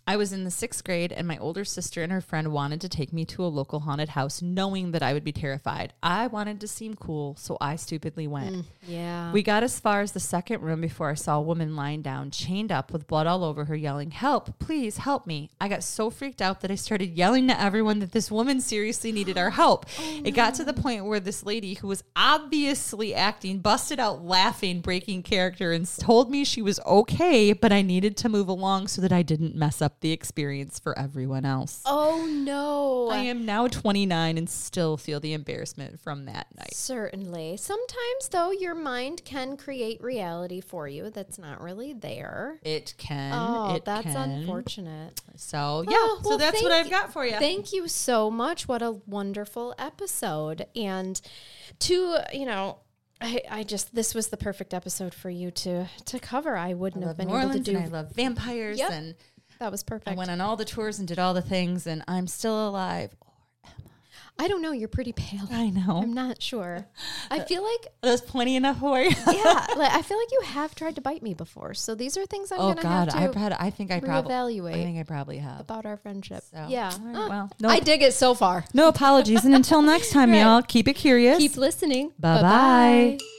[SPEAKER 2] I was in the sixth grade, and my older sister and her friend wanted to take me to a local haunted house, knowing that I would be terrified. I wanted to seem cool, so I stupidly went.
[SPEAKER 1] Mm, yeah
[SPEAKER 2] We got as far as the second room before I saw a woman lying down, chained up with blood all over her, yelling, Help, please help me. I got so freaked out that I started yelling to everyone that this woman seriously needed our help. [GASPS] Oh, it got to the point where this lady, who was obviously acting, busted out laughing, breaking character, and told me she was okay, but I needed to move along so that I didn't mess up the experience for everyone else.
[SPEAKER 1] oh no
[SPEAKER 2] I am now 29 and still feel the embarrassment from that night.
[SPEAKER 1] Certainly. Sometimes, though, your mind can create reality for you that's not really there.
[SPEAKER 2] It can.
[SPEAKER 1] Oh,
[SPEAKER 2] it
[SPEAKER 1] that's
[SPEAKER 2] can.
[SPEAKER 1] unfortunate.
[SPEAKER 2] So oh, yeah,
[SPEAKER 1] Oh,
[SPEAKER 2] so
[SPEAKER 1] well,
[SPEAKER 2] that's what I've got for you.
[SPEAKER 1] Thank you so much. What a wonderful episode. And to, you know, I, I just this was the perfect episode for you to to cover. I wouldn't have
[SPEAKER 2] love
[SPEAKER 1] been
[SPEAKER 2] New
[SPEAKER 1] able
[SPEAKER 2] Orleans
[SPEAKER 1] to do
[SPEAKER 2] I love vampires
[SPEAKER 1] Yep.
[SPEAKER 2] and
[SPEAKER 1] that was perfect.
[SPEAKER 2] I went on all the tours and did all the things and I'm still alive.
[SPEAKER 1] Or am I don't know, you're pretty pale.
[SPEAKER 2] I know.
[SPEAKER 1] I'm not sure. I feel like
[SPEAKER 2] There's plenty enough for you.
[SPEAKER 1] yeah, [LAUGHS] like I feel like you have tried to bite me before. So these are things I'm
[SPEAKER 2] oh
[SPEAKER 1] gonna
[SPEAKER 2] God,
[SPEAKER 1] have
[SPEAKER 2] I
[SPEAKER 1] to
[SPEAKER 2] probably I think I probably I think I probably have.
[SPEAKER 1] about our friendship.
[SPEAKER 2] So,
[SPEAKER 1] yeah.
[SPEAKER 2] right,
[SPEAKER 1] Uh,
[SPEAKER 2] well, no,
[SPEAKER 1] I dig it so far.
[SPEAKER 2] no apologies and until next time [LAUGHS]
[SPEAKER 1] Right.
[SPEAKER 2] y'all keep it curious.
[SPEAKER 1] Keep listening.
[SPEAKER 2] Bye-bye.
[SPEAKER 1] Bye-bye.